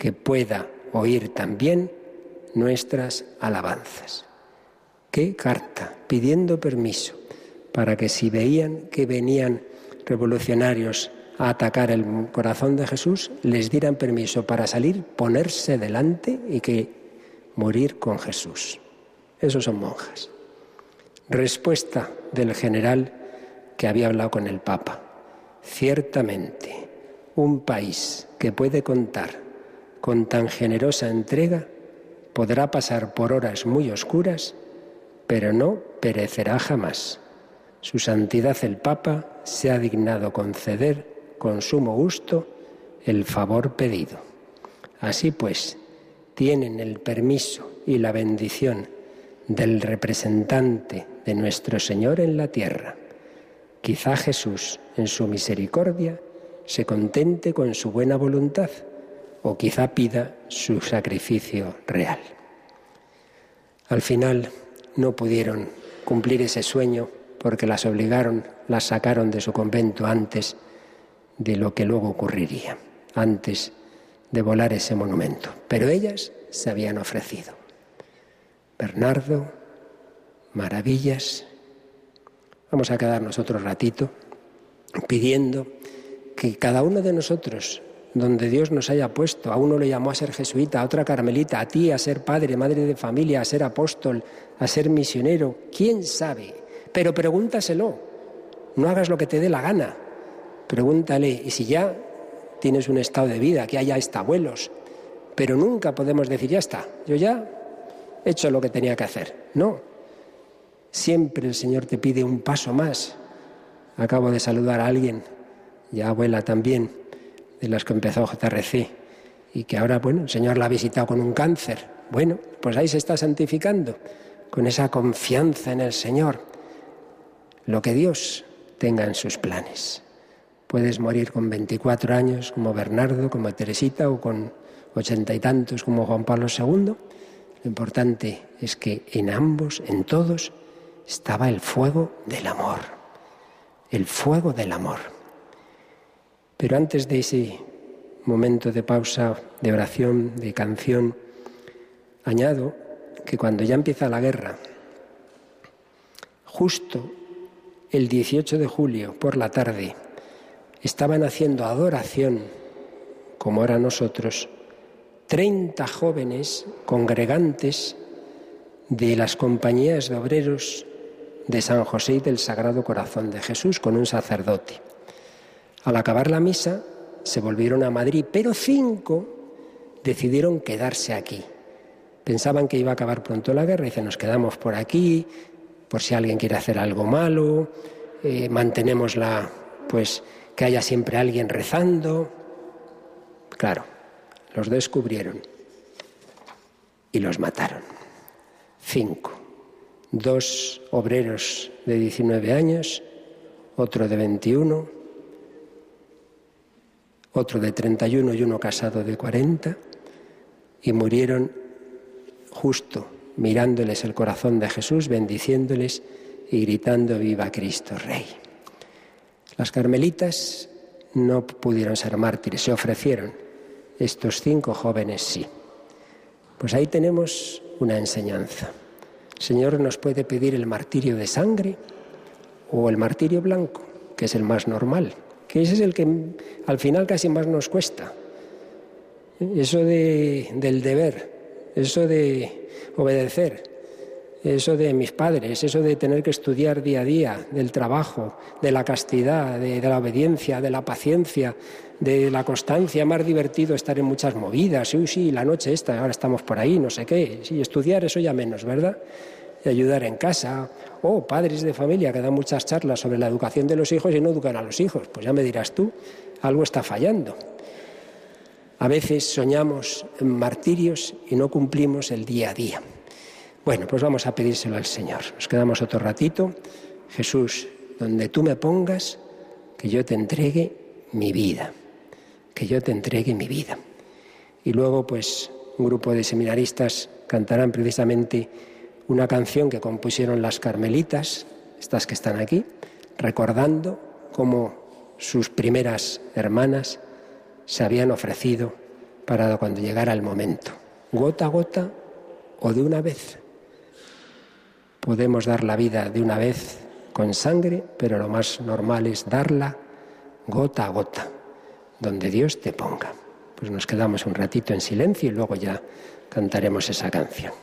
que pueda oír también nuestras alabanzas. ¿Qué carta? Pidiendo permiso para que si veían que venían revolucionarios a atacar el corazón de Jesús, les dieran permiso para salir, ponerse delante y que morir con Jesús. Esos son monjas. Respuesta del general que había hablado con el Papa. Ciertamente, un país que puede contar con tan generosa entrega podrá pasar por horas muy oscuras, pero no perecerá jamás. Su Santidad el Papa se ha dignado conceder con sumo gusto el favor pedido. Así pues, tienen el permiso y la bendición del representante de nuestro Señor en la tierra. Quizá Jesús, en su misericordia, se contente con su buena voluntad o quizá pida su sacrificio real. Al final no pudieron cumplir ese sueño porque las obligaron, las sacaron de su convento antes de lo que luego ocurriría, antes de volar ese monumento. Pero ellas se habían ofrecido. Bernardo, maravillas. Vamos a quedarnos otro ratito pidiendo que cada uno de nosotros, donde Dios nos haya puesto, a uno le llamó a ser jesuita, a otra carmelita, a ti a ser padre, madre de familia, a ser apóstol, a ser misionero, quién sabe. Pero pregúntaselo, no hagas lo que te dé la gana. Pregúntale, y si ya tienes un estado de vida, que haya hasta abuelos, pero nunca podemos decir, ya está, yo ya hecho lo que tenía que hacer. No. Siempre el Señor te pide un paso más. Acabo de saludar a alguien, ya abuela también, de las que empezó JRC, y que ahora, bueno, el Señor la ha visitado con un cáncer. Bueno, pues ahí se está santificando, con esa confianza en el Señor. Lo que Dios tenga en sus planes. Puedes morir con 24 años como Bernardo, como Teresita, o con ochenta y tantos como Juan Pablo II lo importante es que en ambos, en todos, estaba el fuego del amor. El fuego del amor. Pero antes de ese momento de pausa, de oración, de canción, añado que cuando ya empieza la guerra, justo el 18 de julio por la tarde, estaban haciendo adoración, como ahora nosotros, 30 jóvenes congregantes de las compañías de obreros de San José y del Sagrado Corazón de Jesús con un sacerdote. Al acabar la misa se volvieron a Madrid, pero cinco decidieron quedarse aquí. Pensaban que iba a acabar pronto la guerra y dicen, nos quedamos por aquí, por si alguien quiere hacer algo malo, eh, mantenemos la, pues que haya siempre alguien rezando. Claro, los descubrieron y los mataron. Cinco. Dos obreros de 19 años, otro de 21, otro de 31 y uno casado de 40, y murieron justo mirándoles el corazón de Jesús, bendiciéndoles y gritando Viva Cristo Rey. Las carmelitas no pudieron ser mártires, se ofrecieron estos cinco jóvenes sí. Pues ahí tenemos una enseñanza. El Señor nos puede pedir el martirio de sangre o el martirio blanco, que es el más normal, que ese es el que al final casi más nos cuesta. Eso de, del deber, eso de obedecer, eso de mis padres, eso de tener que estudiar día a día, del trabajo, de la castidad, de, la obediencia, de la paciencia, de la constancia, más divertido estar en muchas movidas, sí, sí, la noche esta, ahora estamos por ahí, no sé qué, sí, estudiar eso ya menos, ¿verdad? Y ayudar en casa, o padres de familia que dan muchas charlas sobre la educación de los hijos y no educan a los hijos, pues ya me dirás tú, algo está fallando. A veces soñamos en martirios y no cumplimos el día a día. Bueno, pues vamos a pedírselo al Señor. Nos quedamos otro ratito. Jesús, donde tú me pongas, que yo te entregue mi vida, que yo te entregue mi vida. Y luego, pues, un grupo de seminaristas cantarán precisamente una canción que compusieron las carmelitas, estas que están aquí, recordando cómo sus primeras hermanas se habían ofrecido para cuando llegara el momento, gota a gota o de una vez. Podemos dar la vida de una vez con sangre, pero lo más normal es darla gota a gota, donde Dios te ponga. Pues nos quedamos un ratito en silencio y luego ya cantaremos esa canción.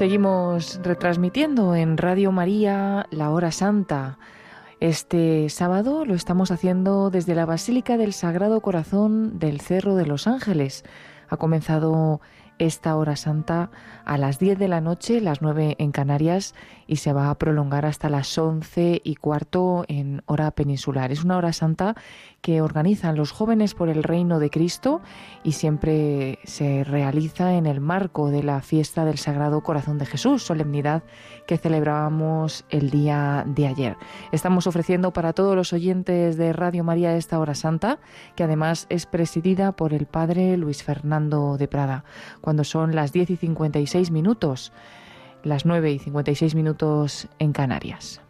Seguimos retransmitiendo en Radio María la hora santa. Este sábado lo estamos haciendo desde la Basílica del Sagrado Corazón del Cerro de los Ángeles. Ha comenzado esta hora santa a las 10 de la noche, las 9 en Canarias, y se va a prolongar hasta las 11 y cuarto en hora peninsular. Es una hora santa que organizan los jóvenes por el reino de Cristo y siempre se realiza en el marco de la fiesta del Sagrado Corazón de Jesús, solemnidad que celebrábamos el día de ayer. Estamos ofreciendo para todos los oyentes de Radio María esta hora santa, que además es presidida por el Padre Luis Fernando de Prada, cuando son las 10 y 56 minutos, las 9 y 56 minutos en Canarias.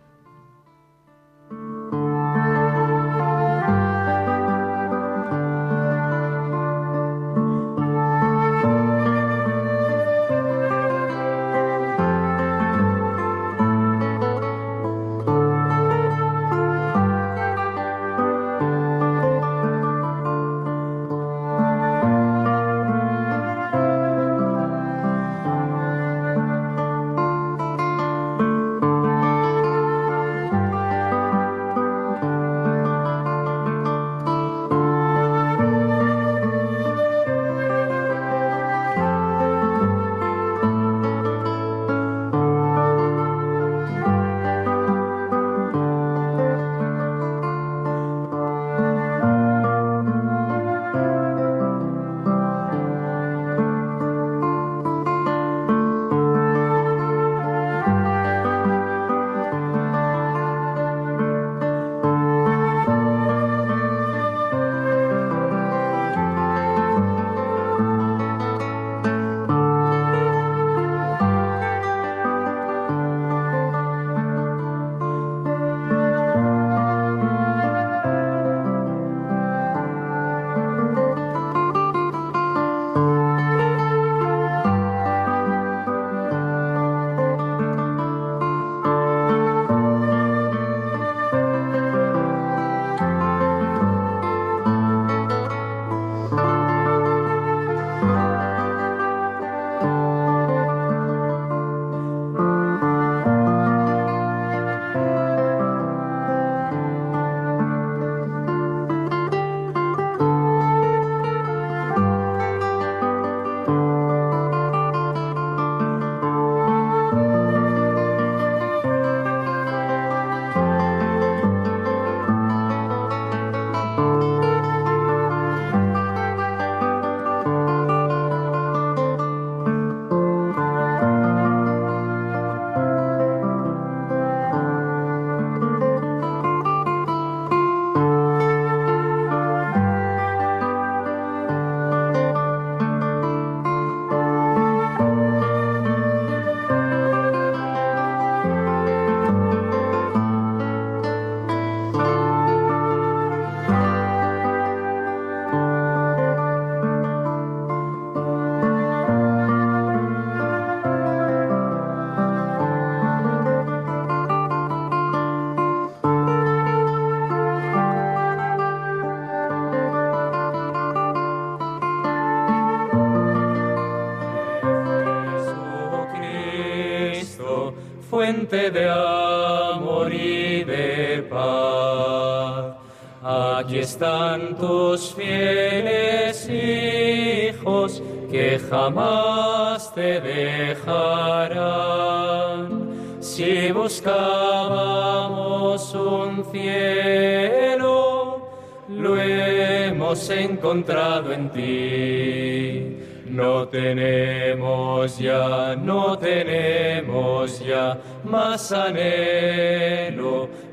De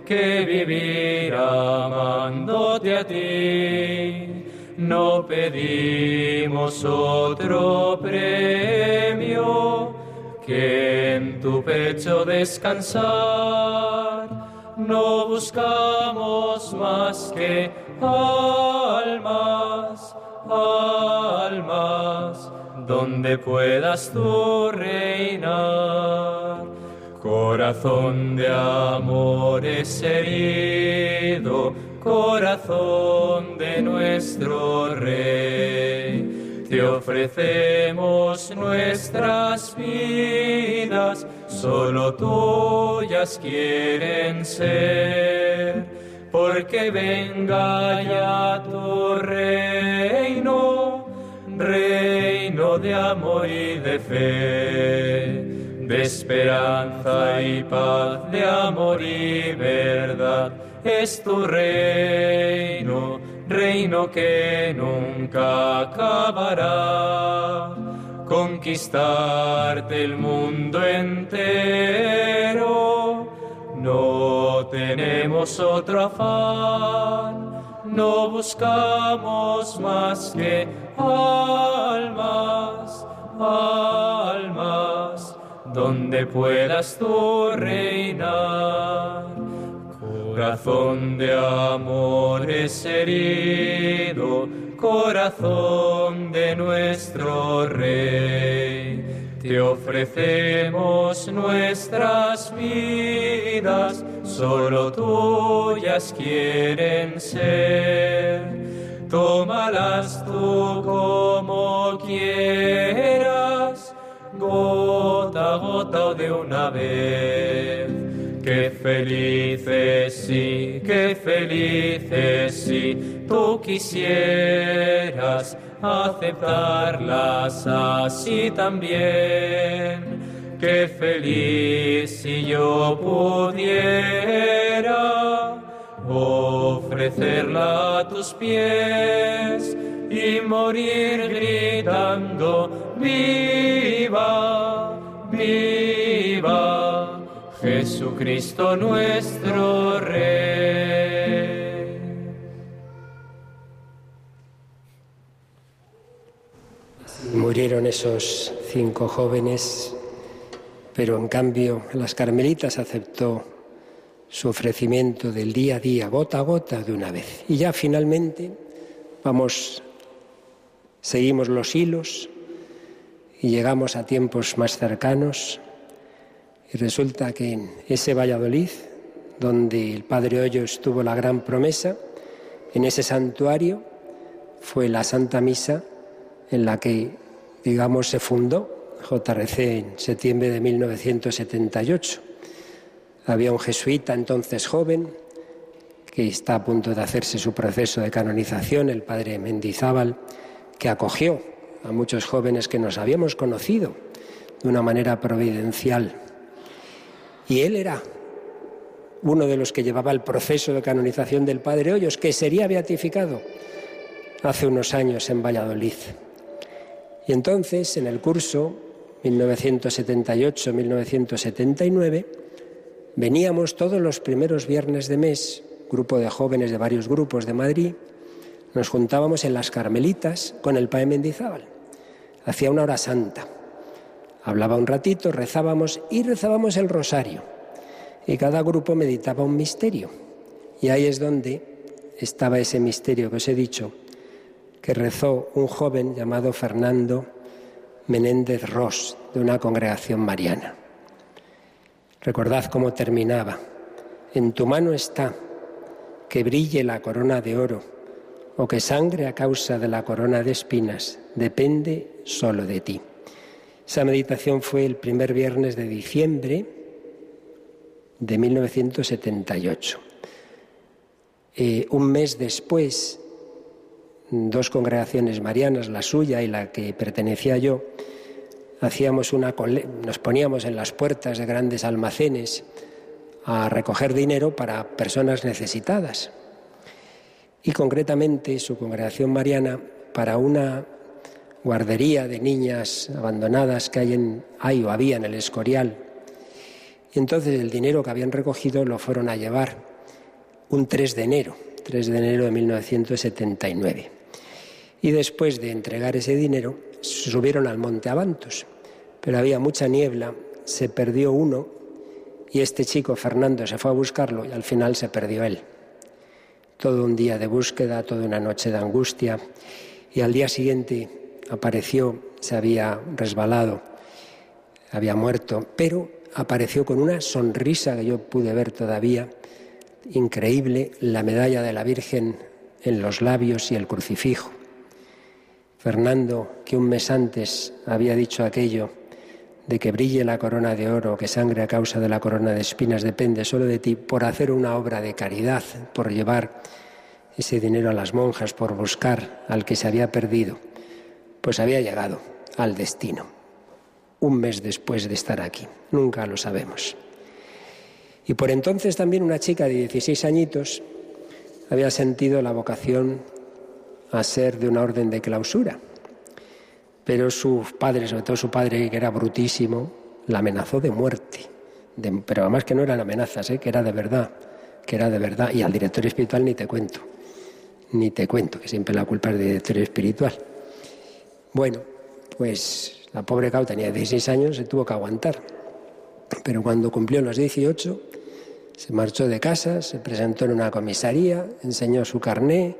que vivir amándote a ti. No pedimos otro premio que en tu pecho descansar. No buscamos más que almas, almas, donde puedas tú Corazón de amores herido, corazón de nuestro Rey, te ofrecemos nuestras vidas, solo tuyas quieren ser, porque venga ya tu reino, reino de amor y de fe, de esperanza y paz, de amor y verdad, es tu reino reino que nunca acabará. Conquistarte el mundo entero, no tenemos otro afán, no buscamos más que almas, almas, donde puedas tú reinar Corazón de amores herido, corazón de nuestro Rey. Te ofrecemos nuestras vidas, solo tuyas quieren ser. Tómalas tú como quieras, gota gota o de una vez Qué felices sí, qué felices si tú quisieras aceptarlas así también. Qué feliz si yo pudiera ofrecerla a tus pies y morir gritando, viva, viva Jesucristo nuestro Rey. Murieron esos cinco jóvenes, pero en cambio las carmelitas aceptó su ofrecimiento del día a día, gota a gota, de una vez. Y ya finalmente vamos, seguimos los hilos y llegamos a tiempos más cercanos y resulta que en ese Valladolid, donde el Padre Hoyos tuvo la gran promesa, en ese santuario fue la Santa Misa en la que, digamos, se fundó JRC en septiembre de 1978. Había un jesuita entonces joven que está a punto de hacerse su proceso de canonización, el padre Mendizábal, que acogió a muchos jóvenes que nos habíamos conocido de una manera providencial y él era uno de los que llevaba el proceso de canonización del Padre Hoyos, que sería beatificado hace unos años en Valladolid. Y entonces, en el curso 1978-1979, veníamos todos los primeros viernes de mes, grupo de jóvenes de varios grupos de Madrid, nos juntábamos en las Carmelitas con el Padre Mendizábal. Hacía una hora santa. Hablaba un ratito, rezábamos y rezábamos el rosario. Y cada grupo meditaba un misterio. Y ahí es donde estaba ese misterio que os he dicho, que rezó un joven llamado Fernando Menéndez Ross, de una congregación mariana. Recordad cómo terminaba. En tu mano está que brille la corona de oro o que sangre a causa de la corona de espinas. Depende solo de ti. Esa meditación fue el primer viernes de diciembre de 1978. Eh, un mes después, dos congregaciones marianas, la suya y la que pertenecía yo, hacíamos una nos poníamos en las puertas de grandes almacenes a recoger dinero para personas necesitadas. Y concretamente su congregación mariana para una guardería de niñas abandonadas que hay, hay o había en el Escorial. Y entonces el dinero que habían recogido lo fueron a llevar un 3 de enero, 3 de enero de 1979. Y después de entregar ese dinero, subieron al monte Avantos, pero había mucha niebla, se perdió uno y este chico, Fernando, se fue a buscarlo y al final se perdió él. Todo un día de búsqueda, toda una noche de angustia y al día siguiente apareció, se había resbalado, había muerto, pero apareció con una sonrisa que yo pude ver todavía, increíble, la medalla de la Virgen en los labios y el crucifijo. Fernando, que un mes antes había dicho aquello de que brille la corona de oro, que sangre a causa de la corona de espinas depende solo de ti, por hacer una obra de caridad, por llevar ese dinero a las monjas, por buscar al que se había perdido, pues había llegado al destino, un mes después de estar aquí. Nunca lo sabemos. Y por entonces también una chica de 16 añitos había sentido la vocación a ser de una orden de clausura. Pero su padre, sobre todo su padre, que era brutísimo, la amenazó de muerte. pero además que no eran amenazas, ¿eh? que era de verdad, que era de verdad. Y al director espiritual ni te cuento, ni te cuento, que siempre la culpa es del director espiritual. Bueno, pues la pobre Cao tenía 16 años, se tuvo que aguantar. Pero cuando cumplió los 18, se marchó de casa, se presentó en una comisaría, enseñó su carné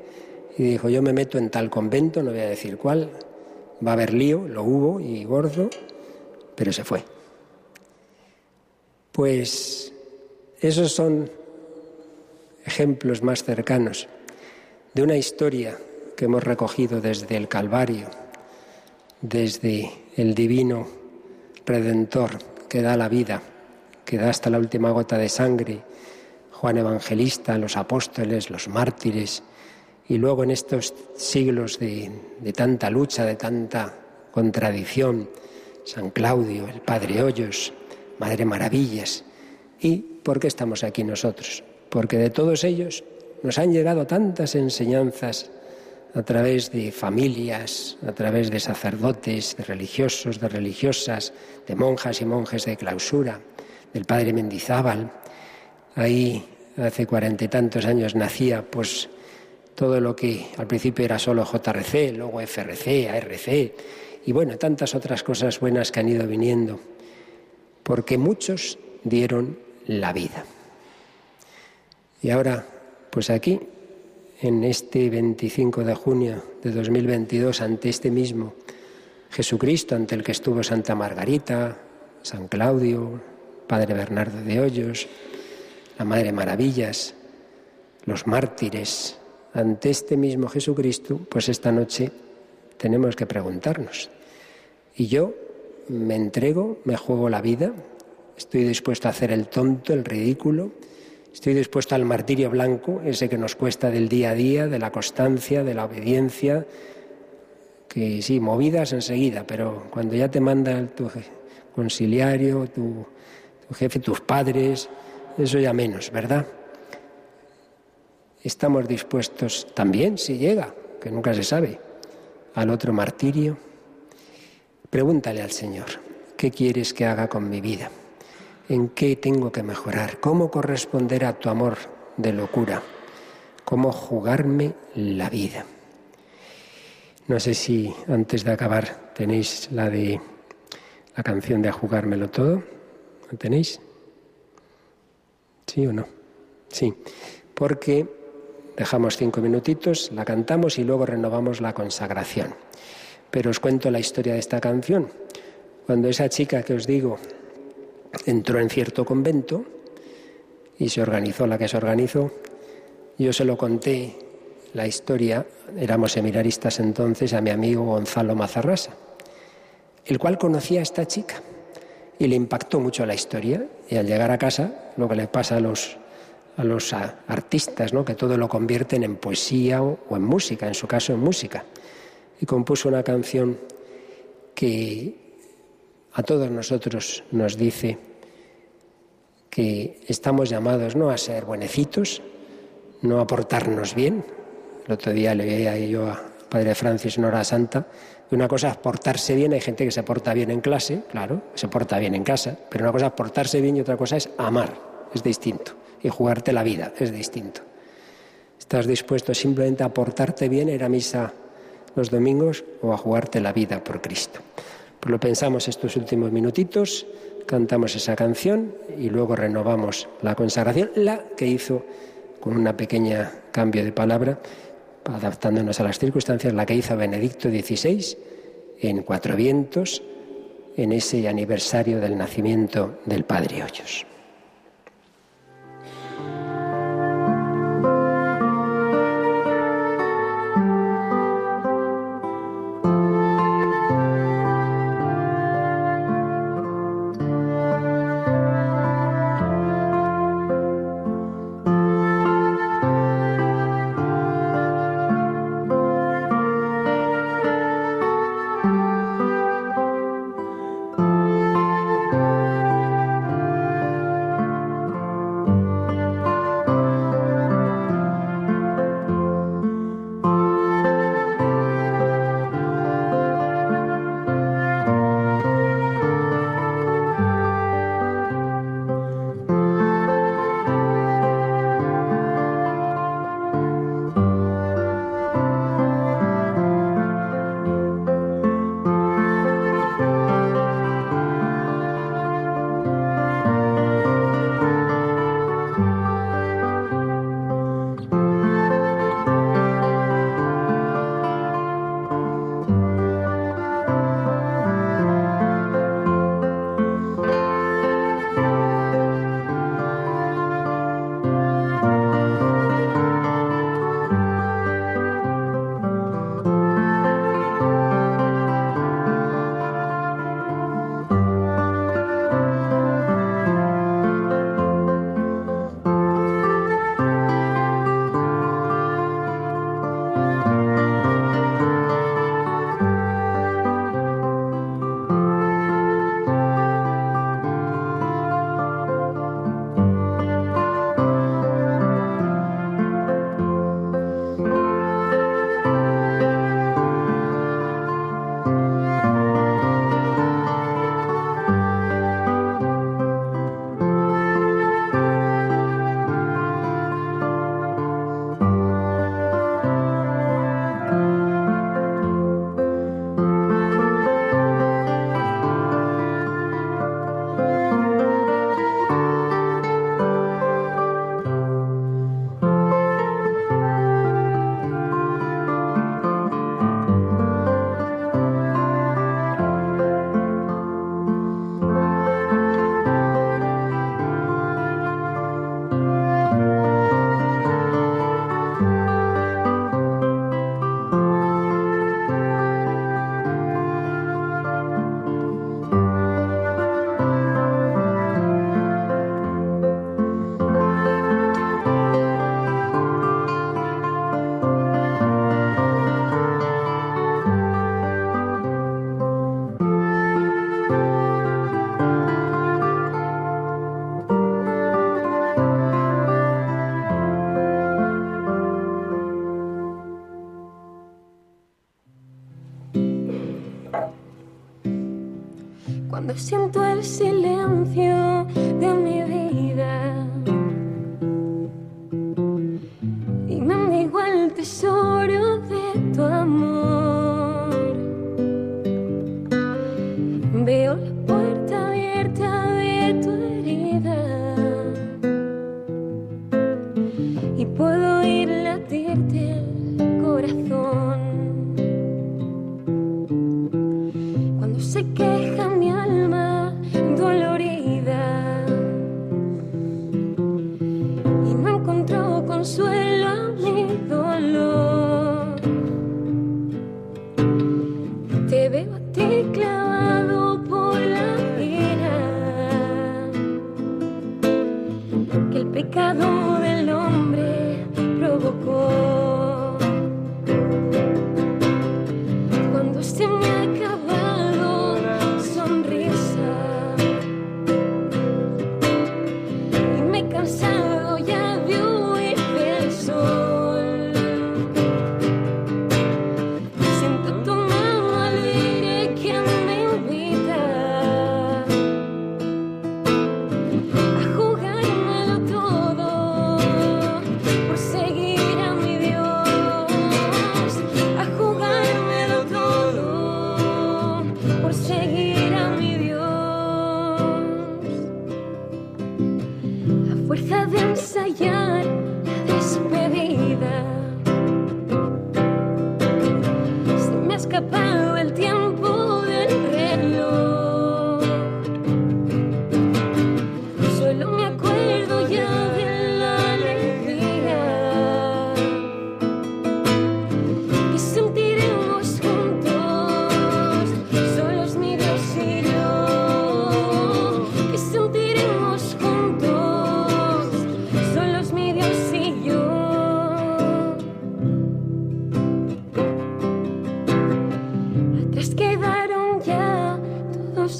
y dijo, yo me meto en tal convento, no voy a decir cuál, va a haber lío, lo hubo y gordo, pero se fue. Pues esos son ejemplos más cercanos de una historia que hemos recogido desde el Calvario, desde el divino Redentor que da la vida, que da hasta la última gota de sangre, Juan Evangelista, los apóstoles, los mártires, y luego en estos siglos de, tanta lucha, de tanta contradicción, San Claudio, el Padre Hoyos, Madre Maravillas. ¿Y por qué estamos aquí nosotros? Porque de todos ellos nos han llegado tantas enseñanzas a través de familias, a través de sacerdotes, de religiosos, de religiosas, de monjas y monjes de clausura, del padre Mendizábal. Ahí hace cuarenta y tantos años nacía pues todo lo que al principio era solo JRC, luego FRC, ARC y bueno, tantas otras cosas buenas que han ido viniendo, porque muchos dieron la vida. Y ahora, pues aquí, en este 25 de junio de 2022, ante este mismo Jesucristo, ante el que estuvo Santa Margarita, San Claudio, Padre Bernardo de Hoyos, la Madre Maravillas, los mártires, ante este mismo Jesucristo, pues esta noche tenemos que preguntarnos. Y yo me entrego, me juego la vida, estoy dispuesto a hacer el tonto, el ridículo, estoy dispuesto al martirio blanco, ese que nos cuesta del día a día, de la constancia, de la obediencia, que sí, movidas enseguida, pero cuando ya te manda tu conciliario, tu jefe, tus padres, eso ya menos, ¿verdad? Estamos dispuestos también, si llega, que nunca se sabe, al otro martirio. Pregúntale al Señor, ¿qué quieres que haga con mi vida? ¿En qué tengo que mejorar? ¿Cómo corresponder a tu amor de locura? ¿Cómo jugarme la vida? No sé si antes de acabar tenéis la de la canción de a jugármelo todo. ¿Lo tenéis? ¿Sí o no? Sí, porque dejamos cinco minutitos, la cantamos y luego renovamos la consagración. Pero os cuento la historia de esta canción. Cuando esa chica que os digo entró en cierto convento y se organizó la que se organizó, yo se lo conté la historia, éramos seminaristas entonces, a mi amigo Gonzalo Mazarrasa, el cual conocía a esta chica y le impactó mucho la historia. Y al llegar a casa, lo que le pasa a los, a los artistas, ¿no? que todo lo convierten en poesía o, en música, en su caso en música. Y compuso una canción que a todos nosotros nos dice que estamos llamados no a ser buenecitos, no a portarnos bien. El otro día le veía yo a Padre Francis en hora santa una cosa es portarse bien, hay gente que se porta bien en clase, claro, se porta bien en casa, pero una cosa es portarse bien y otra cosa es amar, es distinto. Y jugarte la vida, es distinto. ¿Estás dispuesto simplemente a portarte bien, ir a misa los domingos o a jugarte la vida por Cristo? Pues lo pensamos estos últimos minutitos, cantamos esa canción y luego renovamos la consagración, la que hizo con una pequeña cambio de palabra adaptándonos a las circunstancias, la que hizo Benedicto XVI en Cuatro Vientos, en ese aniversario del nacimiento del Padre Hoyos. Cuando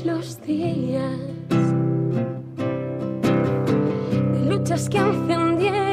los días. De luchas que encendieron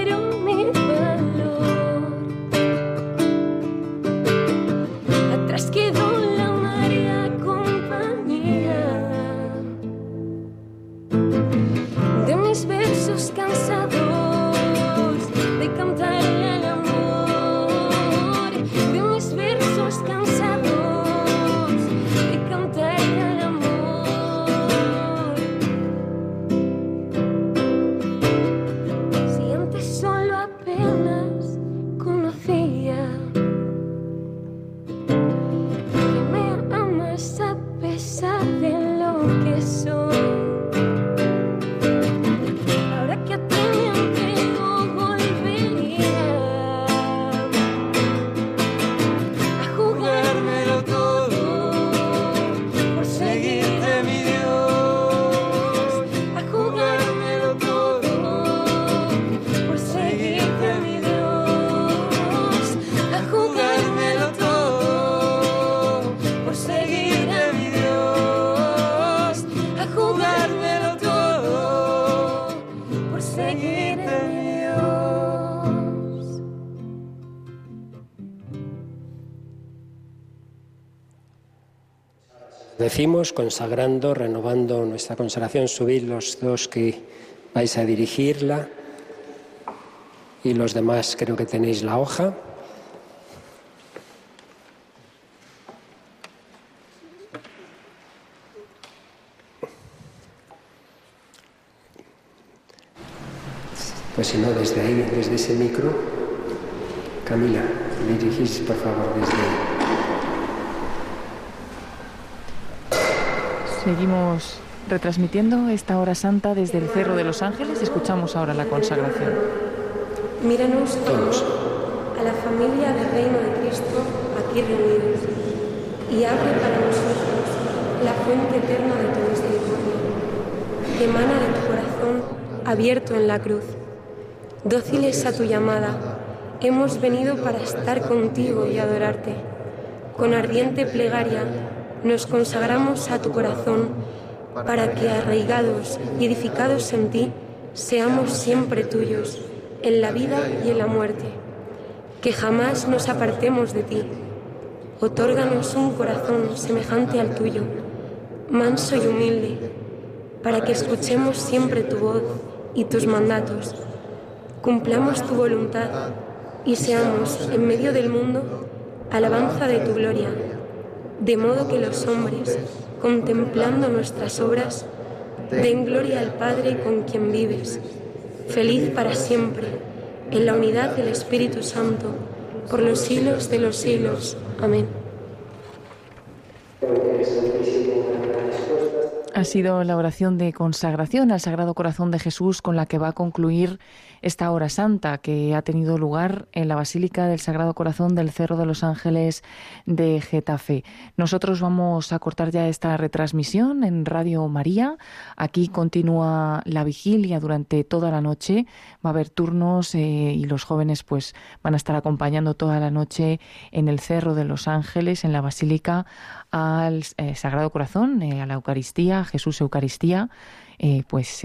Decimos consagrando, renovando nuestra consagración, subid los dos que vais a dirigirla y los demás creo que tenéis la hoja. Pues si no, desde ahí, desde ese micro. Camila, dirigís por favor desde ahí. Seguimos retransmitiendo esta hora santa desde el Cerro de los Ángeles. Escuchamos ahora la consagración. Míranos Todos. a la familia del reino de Cristo aquí reunidos y abre para nosotros la fuente eterna de tu misericordia, que emana de tu corazón abierto en la cruz. Dóciles a tu llamada, hemos venido para estar contigo y adorarte. Con ardiente plegaria nos consagramos a tu corazón para que arraigados y edificados en ti seamos siempre tuyos, en la vida y en la muerte. Que jamás nos apartemos de ti. Otórganos un corazón semejante al tuyo, manso y humilde, para que escuchemos siempre tu voz y tus mandatos, cumplamos tu voluntad y seamos, en medio del mundo, alabanza de tu gloria, de modo que los hombres, contemplando nuestras obras, den gloria al Padre con quien vives, feliz para siempre, en la unidad del Espíritu Santo, por los siglos de los siglos. Amén. Ha sido la oración de consagración al Sagrado Corazón de Jesús con la que va a concluir esta hora santa que ha tenido lugar en la Basílica del Sagrado Corazón del Cerro de los Ángeles de Getafe. Nosotros vamos a cortar ya esta retransmisión en Radio María. Aquí continúa la vigilia durante toda la noche. Va a haber turnos eh, y los jóvenes pues van a estar acompañando toda la noche en el Cerro de los Ángeles, en la Basílica, al eh, Sagrado Corazón, eh, a la Eucaristía, Jesús Eucaristía, eh, pues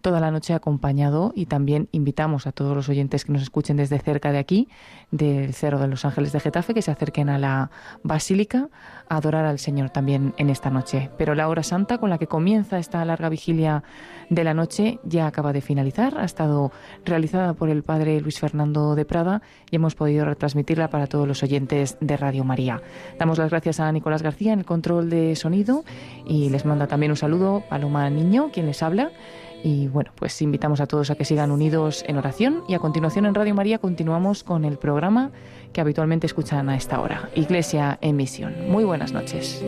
toda la noche acompañado y también invitamos a todos los oyentes que nos escuchen desde cerca de aquí, del Cerro de los Ángeles de Getafe, que se acerquen a la Basílica a adorar al Señor también en esta noche. Pero la hora santa con la que comienza esta larga vigilia de la noche ya acaba de finalizar, ha estado realizada por el Padre Luis Fernando de Prada y hemos podido retransmitirla para todos los oyentes de Radio María. Damos las gracias a Nicolás García en el control de sonido y les manda también un saludo Paloma Niño, quien les habla. Y bueno, pues invitamos a todos a que sigan unidos en oración y a continuación en Radio María continuamos con el programa que habitualmente escuchan a esta hora, Iglesia en Misión. Muy buenas noches.